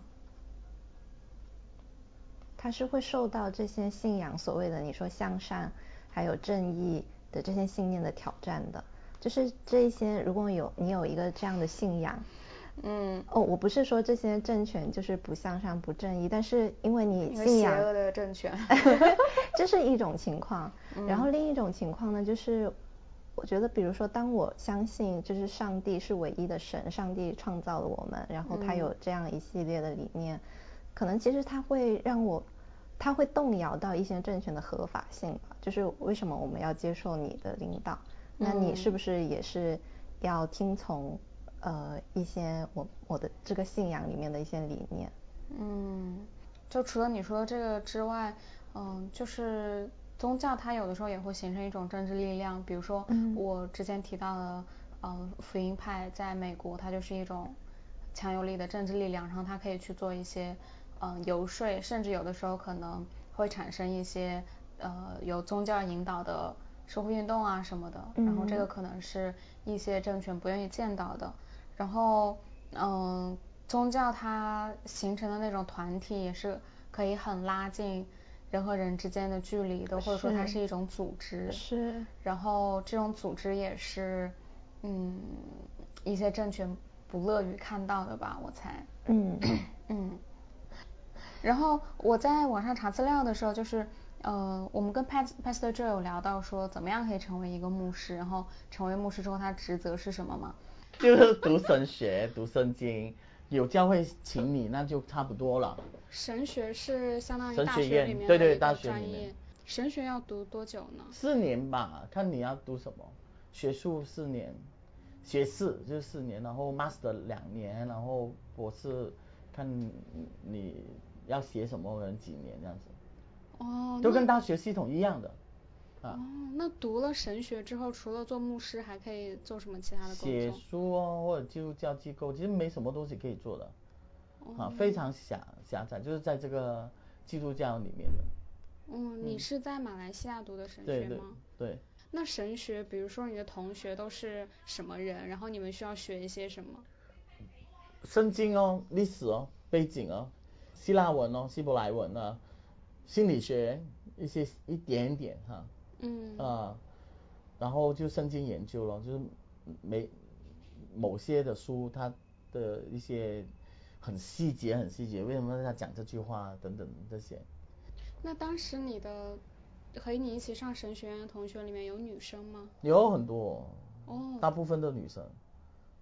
它是会受到这些信仰所谓的你说向善还有正义的这些信念的挑战的。就是这一些，如果有你有一个这样的信仰，嗯，哦，我不是说这些政权就是不向上不正义，但是因为你信仰邪恶的政权，这是一种情况。然后另一种情况呢，就是。我觉得，比如说，当我相信就是上帝是唯一的神，上帝创造了我们，然后他有这样一系列的理念，可能其实他会让我，他会动摇到一些政权的合法性吧。就是为什么我们要接受你的领导？那你是不是也是要听从呃一些我我的这个信仰里面的一些理念？嗯，就除了你说的这个之外，嗯，就是。宗教它有的时候也会形成一种政治力量，比如说我之前提到的，呃，福音派在美国，它就是一种强有力的政治力量，然后它可以去做一些，嗯，游说，甚至有的时候可能会产生一些，呃，由宗教引导的社会运动啊什么的，然后这个可能是一些政权不愿意见到的，然后，嗯，宗教它形成的那种团体也是可以很拉近。人和人之间的距离的，或者说它是一种组织，是。然后这种组织也是，嗯，一些政权不乐于看到的吧，我猜。嗯嗯。然后我在网上查资料的时候，就是呃，我们跟 Pastor Joe 有聊到说，怎么样可以成为一个牧师，然后成为牧师之后，他职责是什么吗？就是读神学，读圣经。有教会请你，那就差不多了。神学是相当于大学里面的一个专业。神学要读多久呢？四年吧，看你要读什么。学术四年，学士就是四年，然后 master 两年，然后博士看你要写什么人几年这样子。哦。都跟大学系统一样的。哦，那读了神学之后，除了做牧师，还可以做什么其他的工作？写书哦，或者基督教机构，其实没什么东西可以做的，啊，非常狭狭窄，就是在这个基督教里面的。嗯，你是在马来西亚读的神学吗？对对。那神学，比如说你的同学都是什么人？然后你们需要学一些什么？圣经哦，历史哦，背景哦，希腊文哦，希伯来文啊，心理学一些一点点哈。嗯啊，然后就圣经研究了，就是每某些的书，它的一些很细节、很细节，为什么他讲这句话等等这些。那当时你的和你一起上神学院的同学里面有女生吗？有很多，哦，大部分都女生。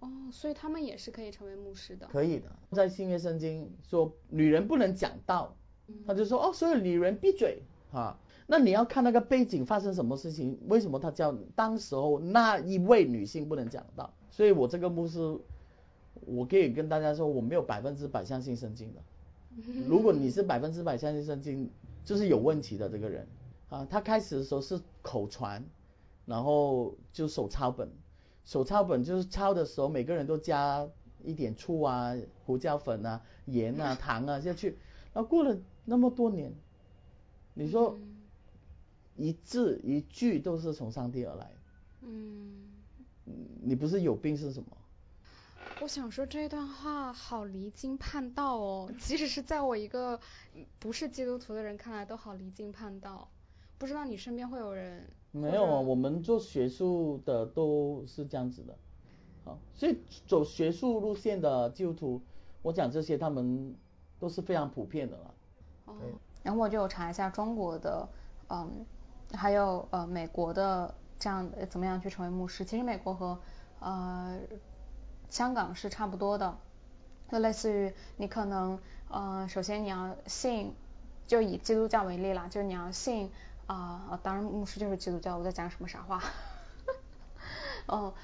哦，所以他们也是可以成为牧师的。可以的，在新约圣经说女人不能讲道，他就说哦，所有女人闭嘴啊。那你要看那个背景发生什么事情，为什么他叫当时候那一位女性不能讲到？所以我这个牧师，我可以跟大家说，我没有百分之百相信圣经的。如果你是百分之百相信圣经，就是有问题的这个人啊。他开始的时候是口传，然后就手抄本，手抄本就是抄的时候，每个人都加一点醋啊、胡椒粉啊、盐啊、糖啊下去，然后过了那么多年，你说。一字一句都是从上帝而来。嗯。你不是有病是什么？我想说这段话好离经叛道哦，即使是在我一个不是基督徒的人看来都好离经叛道。不知道你身边会有人？没有啊，我们做学术的都是这样子的。好，所以走学术路线的基督徒，我讲这些他们都是非常普遍的了。哦。然后我就查一下中国的，嗯。还有呃美国的这样怎么样去成为牧师？其实美国和呃香港是差不多的，就类似于你可能呃首先你要信，就以基督教为例啦，就是你要信啊，当然牧师就是基督教，我在讲什么傻话？哦，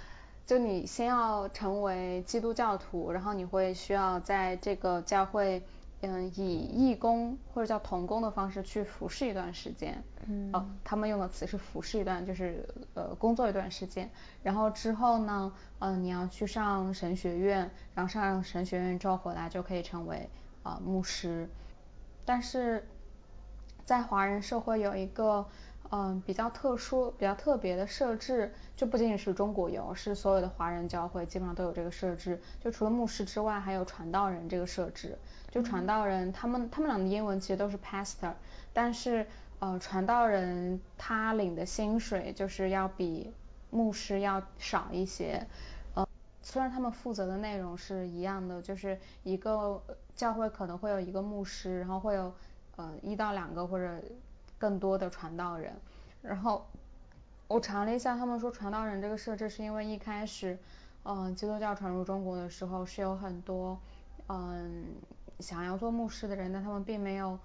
就你先要成为基督教徒，然后你会需要在这个教会。嗯，以义工或者叫童工的方式去服侍一段时间，嗯，哦，他们用的词是服侍一段，就是呃工作一段时间，然后之后呢，嗯，你要去上神学院，然后上神学院之后回来就可以成为啊牧师，但是在华人社会有一个。嗯，比较特殊、比较特别的设置，就不仅仅是中国有，是所有的华人教会基本上都有这个设置。就除了牧师之外，还有传道人这个设置。就传道人，他们他们俩的英文其实都是 pastor，但是呃，传道人他领的薪水就是要比牧师要少一些。呃，虽然他们负责的内容是一样的，就是一个教会可能会有一个牧师，然后会有呃一到两个或者。更多的传道人，然后我查了一下，他们说传道人这个设置是因为一开始，嗯，基督教传入中国的时候是有很多嗯想要做牧师的人，但他们并没有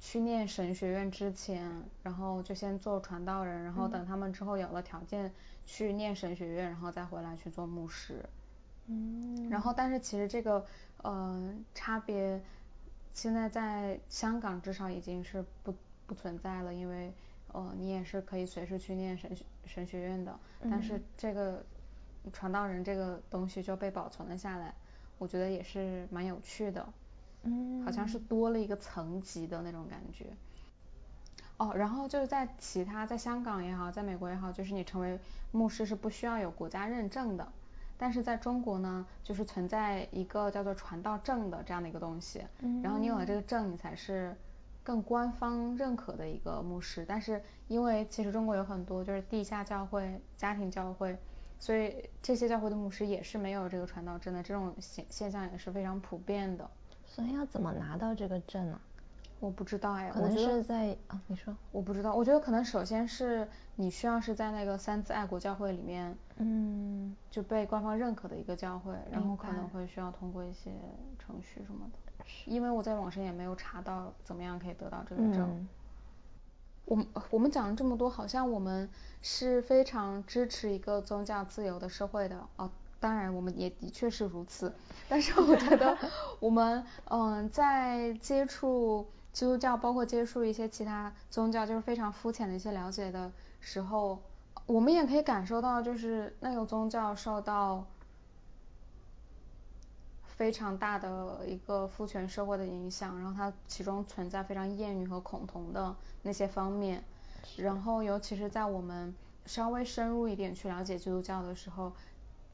去念神学院之前，然后就先做传道人，然后等他们之后有了条件去念神学院，然后再回来去做牧师。嗯。然后，但是其实这个呃差别，现在在香港至少已经是不。不存在了，因为呃你也是可以随时去念神神学院的，但是这个传道人这个东西就被保存了下来，我觉得也是蛮有趣的，嗯，好像是多了一个层级的那种感觉。哦，然后就是在其他在香港也好，在美国也好，就是你成为牧师是不需要有国家认证的，但是在中国呢，就是存在一个叫做传道证的这样的一个东西，嗯然后你有了这个证，你才是。更官方认可的一个牧师，但是因为其实中国有很多就是地下教会、家庭教会，所以这些教会的牧师也是没有这个传道证的，这种现现象也是非常普遍的。所以要怎么拿到这个证呢？我不知道哎，可能是在啊，你说，我不知道，我觉得可能首先是你需要是在那个三自爱国教会里面，嗯，就被官方认可的一个教会，然后可能会需要通过一些程序什么的。因为我在网上也没有查到怎么样可以得到这个证。我们我们讲了这么多，好像我们是非常支持一个宗教自由的社会的哦。当然，我们也的确是如此。但是我觉得 我们嗯，在接触基督教，包括接触一些其他宗教，就是非常肤浅的一些了解的时候，我们也可以感受到，就是那个宗教受到。非常大的一个父权社会的影响，然后它其中存在非常厌女和恐同的那些方面，然后尤其是在我们稍微深入一点去了解基督教的时候，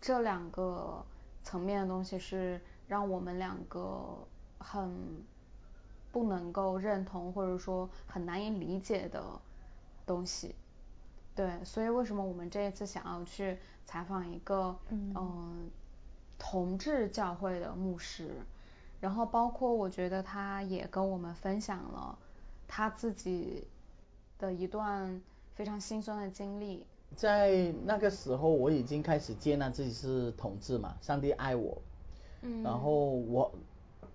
这两个层面的东西是让我们两个很不能够认同或者说很难以理解的东西。对，所以为什么我们这一次想要去采访一个嗯。同志教会的牧师，然后包括我觉得他也跟我们分享了他自己的一段非常心酸的经历。在那个时候，我已经开始接纳自己是同志嘛，上帝爱我，嗯，然后我，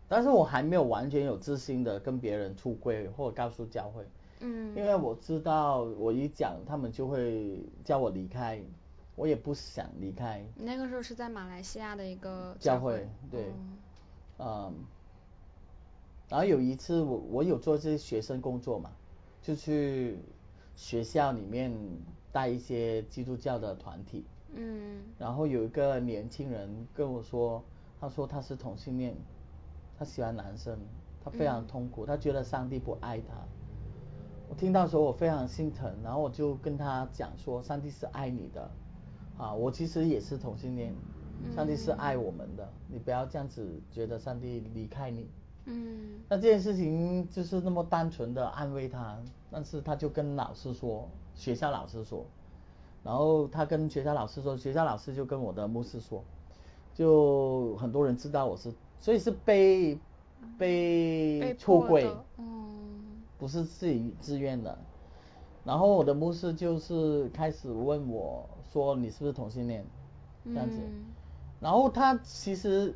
但是我还没有完全有自信的跟别人出柜或者告诉教会，嗯，因为我知道我一讲，他们就会叫我离开。我也不想离开。那个时候是在马来西亚的一个教会，对，嗯，然后有一次我我有做这些学生工作嘛，就去学校里面带一些基督教的团体，嗯，然后有一个年轻人跟我说，他说他是同性恋，他喜欢男生，他非常痛苦，他觉得上帝不爱他。我听到时候我非常心疼，然后我就跟他讲说，上帝是爱你的。啊，我其实也是同性恋，上帝是爱我们的，你不要这样子觉得上帝离开你。嗯。那这件事情就是那么单纯的安慰他，但是他就跟老师说，学校老师说，然后他跟学校老师说，学校老师就跟我的牧师说，就很多人知道我是，所以是被被出轨，嗯，不是自己自愿的。然后我的牧师就是开始问我说你是不是同性恋？这样子，嗯然后他其实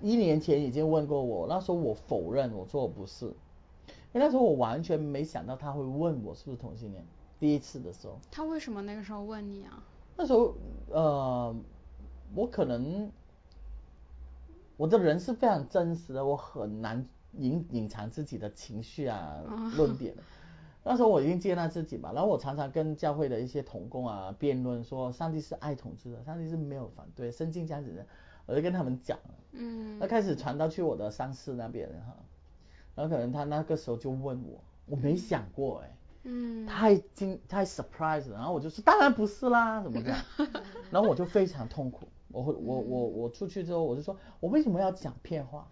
一年前已经问过我，那时候我否认，我说我不是，因为那时候我完全没想到他会问我是不是同性恋，第一次的时候，他为什么那个时候问你啊？那时候呃，我可能我的人是非常真实的，我很难隐隐藏自己的情绪啊、论点。那时候我已经接纳自己嘛，然后我常常跟教会的一些同工啊辩论说，上帝是爱统治的，上帝是没有反对，圣经这样子的，我就跟他们讲，嗯那开始传到去我的上司那边哈，然后可能他那个时候就问我，我没想过哎、嗯太惊太 surprise，了然后我就说当然不是啦，怎么这样？然后我就非常痛苦，我会我我我出去之后我就说，我为什么要讲骗话？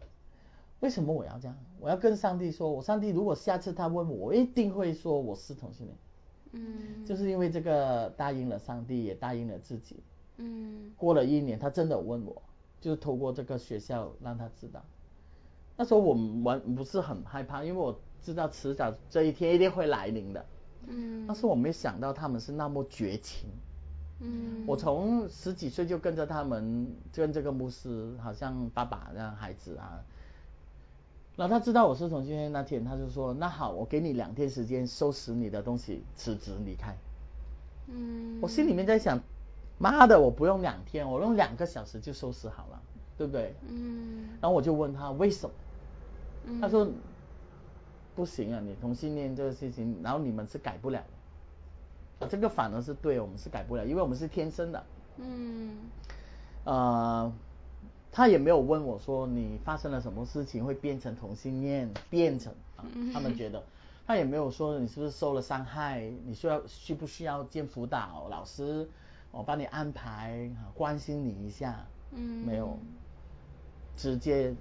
为什么我要这样？我要跟上帝说，我上帝如果下次他问我，我一定会说我是同性恋，嗯就是因为这个答应了上帝，也答应了自己。嗯过了一年，他真的问我，就是透过这个学校让他知道。那时候我完不是很害怕，因为我知道迟早这一天一定会来临的。嗯但是我没想到他们是那么绝情。嗯我从十几岁就跟着他们，跟这个牧师，好像爸爸让孩子啊。然后他知道我是同性恋那天，他就说：“那好，我给你两天时间收拾你的东西，辞职离开。”嗯我心里面在想，妈的，我不用两天，我用两个小时就收拾好了，对不对？嗯然后我就问他为什么，嗯他说不行啊，你同性恋这个事情，然后你们是改不了的，啊这个反而是对，我们是改不了，因为我们是天生的。嗯呃，他也没有问我说你发生了什么事情会变成同性恋，变成啊，他们觉得，他也没有说你是不是受了伤害，你需要需不需要见辅导老师，我帮你安排，啊关心你一下，嗯没有，直接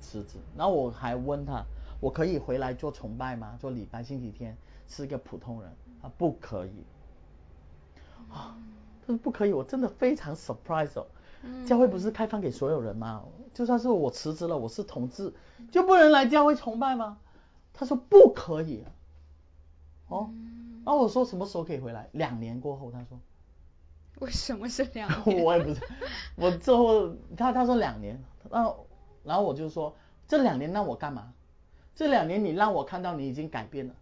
辞职。然后我还问他，我可以回来做崇拜吗？做礼拜星期天是个普通人，他不可以。啊，他说不可以，我真的非常 surprise 哦。嗯教会不是开放给所有人吗？就算是我辞职了，我是同志，就不能来教会崇拜吗？他说不可以、啊。哦，嗯然后我说什么时候可以回来？两年过后，他说。为什么是两年？我也不是，我最后他他说两年，然后然后我就说这两年让我干嘛？这两年你让我看到你已经改变了，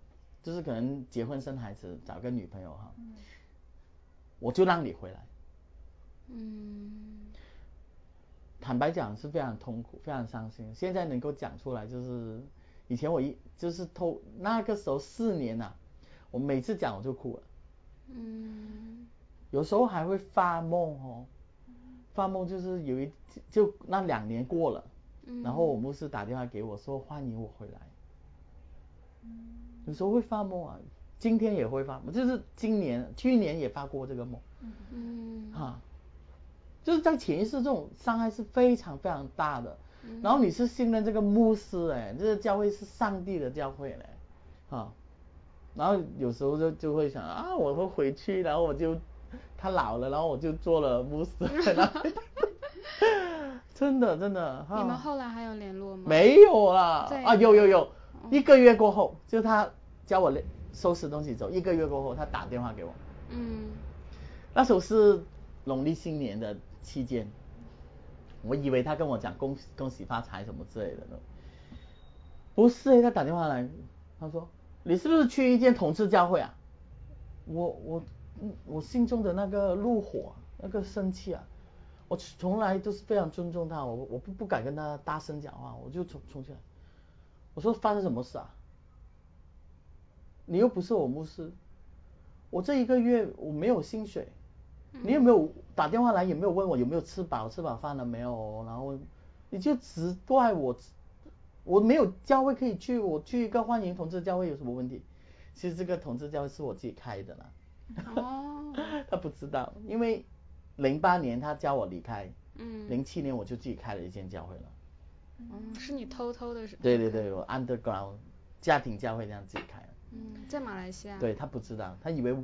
就是可能结婚生孩子，找个女朋友哈，我就让你回来。嗯坦白讲是非常痛苦，非常伤心。现在能够讲出来，就是以前我一就是偷那个时候四年呐、我每次讲我就哭了，嗯。有时候还会发梦哦，发梦就是有一就那两年过了，嗯然后我牧师打电话给我说欢迎我回来，有时候会发梦啊，今天也会发梦，就是今年去年也发过这个梦，嗯哈，就是在潜意识这种伤害是非常非常大的。嗯然后你是信任这个牧师哎，这个教会是上帝的教会嘞，啊，然后有时候就就会想啊，我会回去，然后我就他老了，然后我就做了牧师，然后 真的真的哈。你们后来还有联络吗？没有啦啊，有有有，一个月过后，就他教我收拾东西走，一个月过后他打电话给我，嗯那时候是农历新年的期间，我以为他跟我讲恭喜恭喜发财什么之类的呢，不是他打电话来，他说你是不是去一间同志教会啊？我我我心中的那个怒火，那个生气啊，我从来都是非常尊重他，我我不不敢跟他大声讲话，我就冲冲进来，我说发生什么事啊？你又不是我牧师，我这一个月我没有薪水，你有没有打电话来？有没有问我有没有吃饱，吃饱饭了没有？然后你就只怪我，我没有教会可以去，我去一个欢迎同志教会有什么问题？其实这个同志教会是我自己开的啦。哦 他不知道，因为零八年他叫我离开，嗯零七年我就自己开了一间教会了。嗯，是你偷偷的是？对对对，我 underground 家庭教会这样自己开了。嗯，在马来西亚。对他不知道，他以为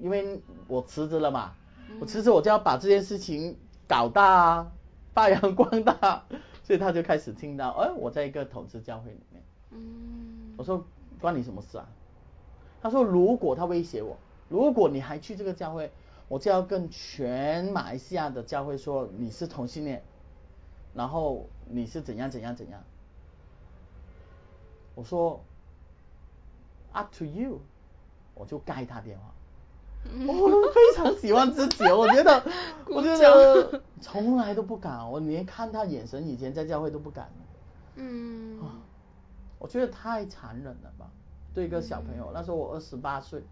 因为我辞职了嘛，嗯我辞职我就要把这件事情搞大啊，发扬光大，所以他就开始听到，哎，我在一个投资教会里面，嗯我说关你什么事啊？他说如果他威胁我，如果你还去这个教会，我就要跟全马来西亚的教会说你是同性恋，然后你是怎样怎样怎样。我说 up to you，我就盖他电话。我非常喜欢自己，我觉得，我觉得从来都不敢，我连看他眼神，以前在教会都不敢。嗯。我觉得太残忍了吧，对一个小朋友，那时候我二十八岁。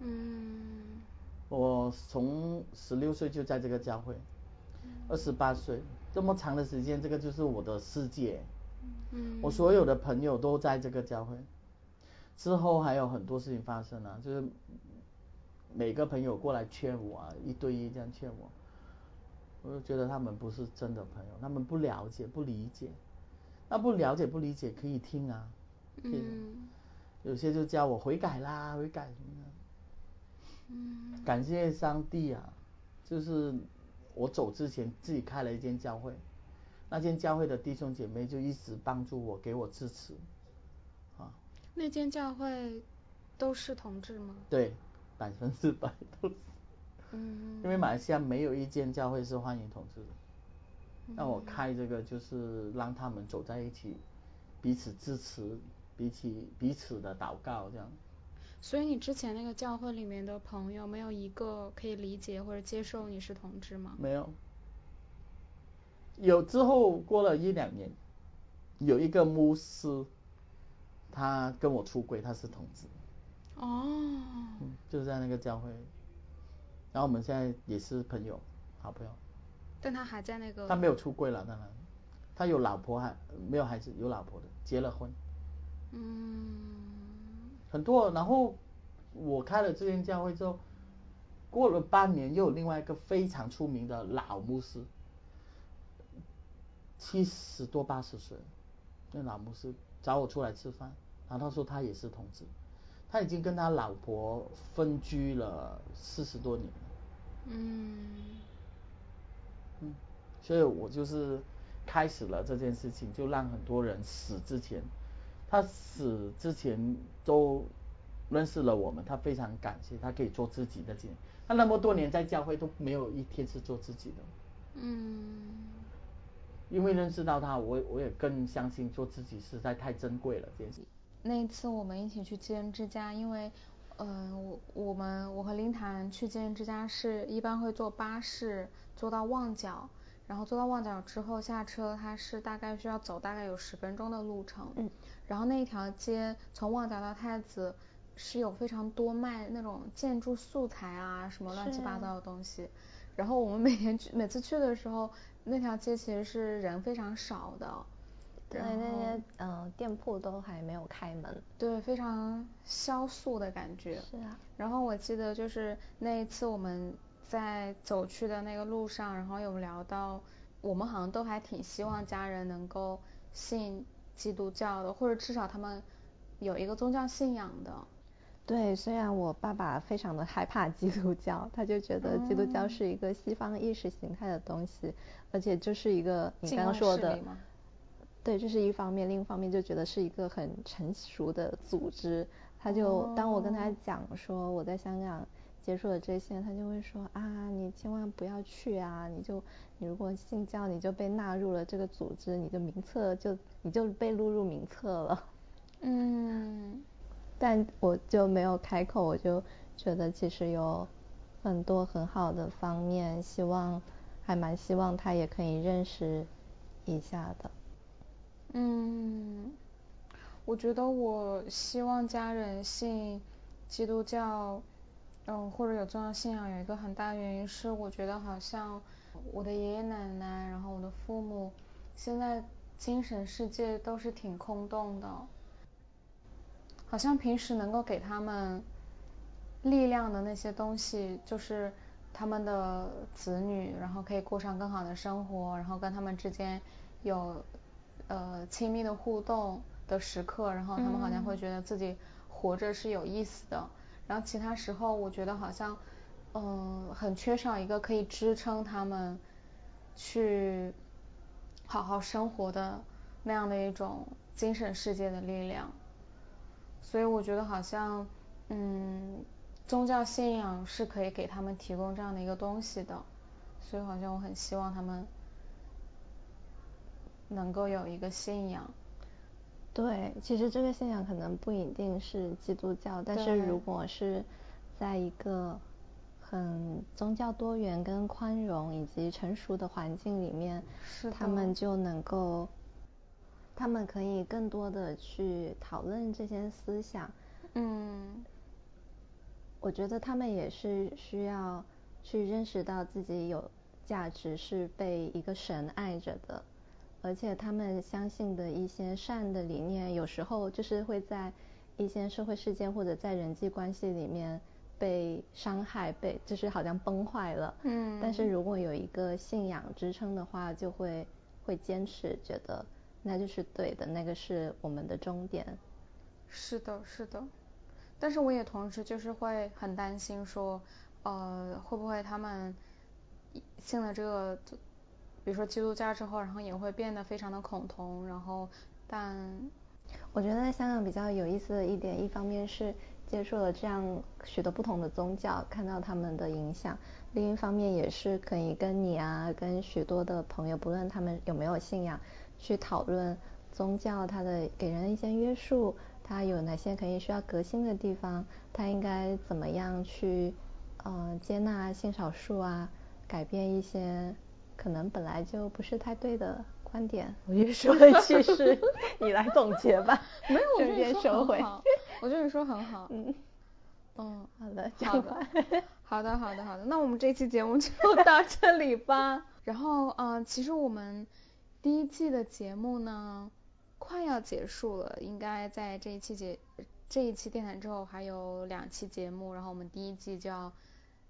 嗯。我从十六岁就在这个教会，二十八岁，这么长的时间，这个就是我的世界。嗯。我所有的朋友都在这个教会，之后还有很多事情发生啊，就是。每个朋友过来劝我啊，一对一这样劝我，我就觉得他们不是真的朋友，他们不了解、不理解。那不了解、不理解可以听啊，嗯。有些就叫我悔改啦，悔改。嗯。感谢上帝啊，就是我走之前自己开了一间教会，那间教会的弟兄姐妹就一直帮助我，给我支持。啊。那间教会都是同志吗？对。百分之百都是，嗯，因为马来西亚没有一间教会是欢迎同志的，那我开这个就是让他们走在一起，彼此支持，彼此彼此的祷告这样。所以你之前那个教会里面的朋友没有一个可以理解或者接受你是同志吗？没有，有之后过了一两年，有一个牧师，他跟我出轨，他是同志。哦，就是在那个教会，然后我们现在也是朋友，好朋友。但他还在那个。他没有出柜了，当然，他有老婆还没有孩子，有老婆的，结了婚。嗯。很多，然后我开了这间教会之后，过了半年，又有另外一个非常出名的老牧师，七十多八十岁，那老牧师找我出来吃饭，然后他说他也是同志。他已经跟他老婆分居了四十多年了。嗯。嗯，所以我就是开始了这件事情，就让很多人死之前，他死之前都认识了我们，他非常感谢，他可以做自己的经他那么多年在教会都没有一天是做自己的。嗯。因为认识到他，我我也更相信做自己实在太珍贵了，这件事。那一次我们一起去基恩之家，因为，嗯，我我们我和林谈去基恩之家是一般会坐巴士坐到旺角，然后坐到旺角之后下车，它是大概需要走大概有十分钟的路程。嗯。然后那一条街从旺角到太子是有非常多卖那种建筑素材啊什么乱七八糟的东西，然后我们每天去每次去的时候，那条街其实是人非常少的。对，那些呃店铺都还没有开门，对，非常萧素的感觉。是啊。然后我记得就是那一次我们在走去的那个路上，然后有聊到，我们好像都还挺希望家人能够信基督教的，或者至少他们有一个宗教信仰的。对，虽然我爸爸非常的害怕基督教，他就觉得基督教是一个西方意识形态的东西，而且就是一个你刚刚说的。对，这是一方面，另一方面就觉得是一个很成熟的组织。他就当我跟他讲说我在香港接触了这些，他就会说啊，你千万不要去啊，你就你如果信教，你就被纳入了这个组织，你的名册就你就被录入名册了。嗯，但我就没有开口，我就觉得其实有很多很好的方面，希望还蛮希望他也可以认识一下的。嗯，我觉得我希望家人信基督教，嗯，或者有宗教信仰，有一个很大原因是，我觉得好像我的爷爷奶奶，然后我的父母，现在精神世界都是挺空洞的，好像平时能够给他们力量的那些东西，就是他们的子女，然后可以过上更好的生活，然后跟他们之间有。呃，亲密的互动的时刻，然后他们好像会觉得自己活着是有意思的。然后其他时候，我觉得好像，嗯，很缺少一个可以支撑他们去好好生活的那样的一种精神世界的力量。所以我觉得好像，嗯，宗教信仰是可以给他们提供这样的一个东西的，所以好像我很希望他们能够有一个信仰。对，其实这个信仰可能不一定是基督教，但是如果是在一个很宗教多元、跟宽容以及成熟的环境里面，他们就能够，他们可以更多的去讨论这些思想。嗯，我觉得他们也是需要去认识到自己有价值，是被一个神爱着的。而且他们相信的一些善的理念，有时候就是会在一些社会事件或者在人际关系里面被伤害，被就是好像崩坏了。嗯。但是如果有一个信仰支撑的话，就会会坚持，觉得那就是对的，那个是我们的终点。是的，是的。但是我也同时就是会很担心说，呃，会不会他们信了这个。比如说基督教之后，然后也会变得非常的恐同，然后，但我觉得在香港比较有意思的一点，一方面是接触了这样许多不同的宗教，看到他们的影响；另一方面也是可以跟你啊，跟许多的朋友，不论他们有没有信仰，去讨论宗教它的给人一些约束，它有哪些可以需要革新的地方，它应该怎么样去呃接纳性少数啊，改变一些。可能本来就不是太对的观点，我就说一句是你来总结吧。没有，我就是说很好。我觉得你说很好。嗯。嗯，好的，好的，好的，好的，好的。那我们这期节目就到这里吧。然后，嗯，其实我们第一季的节目呢，快要结束了，应该在这一期节这一期电台之后还有两期节目，然后我们第一季就要。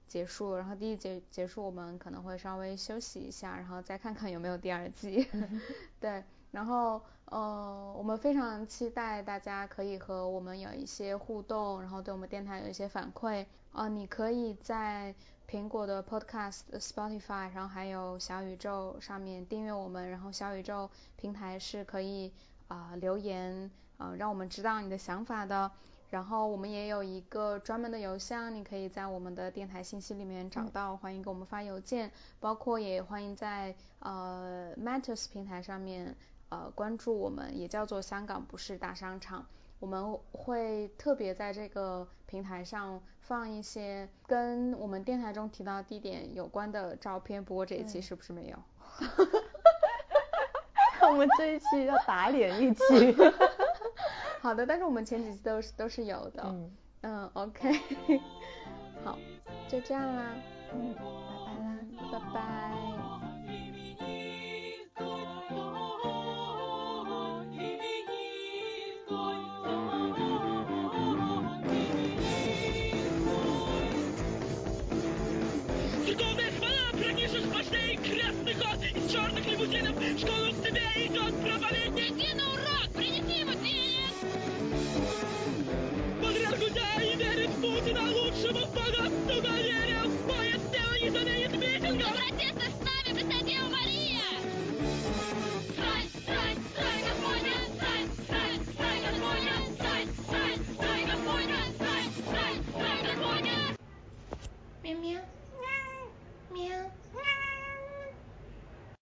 结束，然后第一节结束，我们可能会稍微休息一下，然后再看看有没有第二季。对，然后呃，我们非常期待大家可以和我们有一些互动，然后对我们电台有一些反馈。呃，你可以在苹果的 Podcast、Spotify，然后还有小宇宙上面订阅我们，然后小宇宙平台是可以啊留言啊让我们知道你的想法的。然后我们也有一个专门的邮箱，你可以在我们的电台信息里面找到，欢迎给我们发邮件，包括也欢迎在呃 Matters 平台上面呃关注我们，也叫做香港不是大商场，我们会特别在这个平台上放一些跟我们电台中提到地点有关的照片，不过这一期是不是没有？我们这一期要打脸一期。好的，但是我们前几期都是都是有的。嗯嗯，OK，好，就这样啦。嗯，拜拜啦，拜拜。喵喵。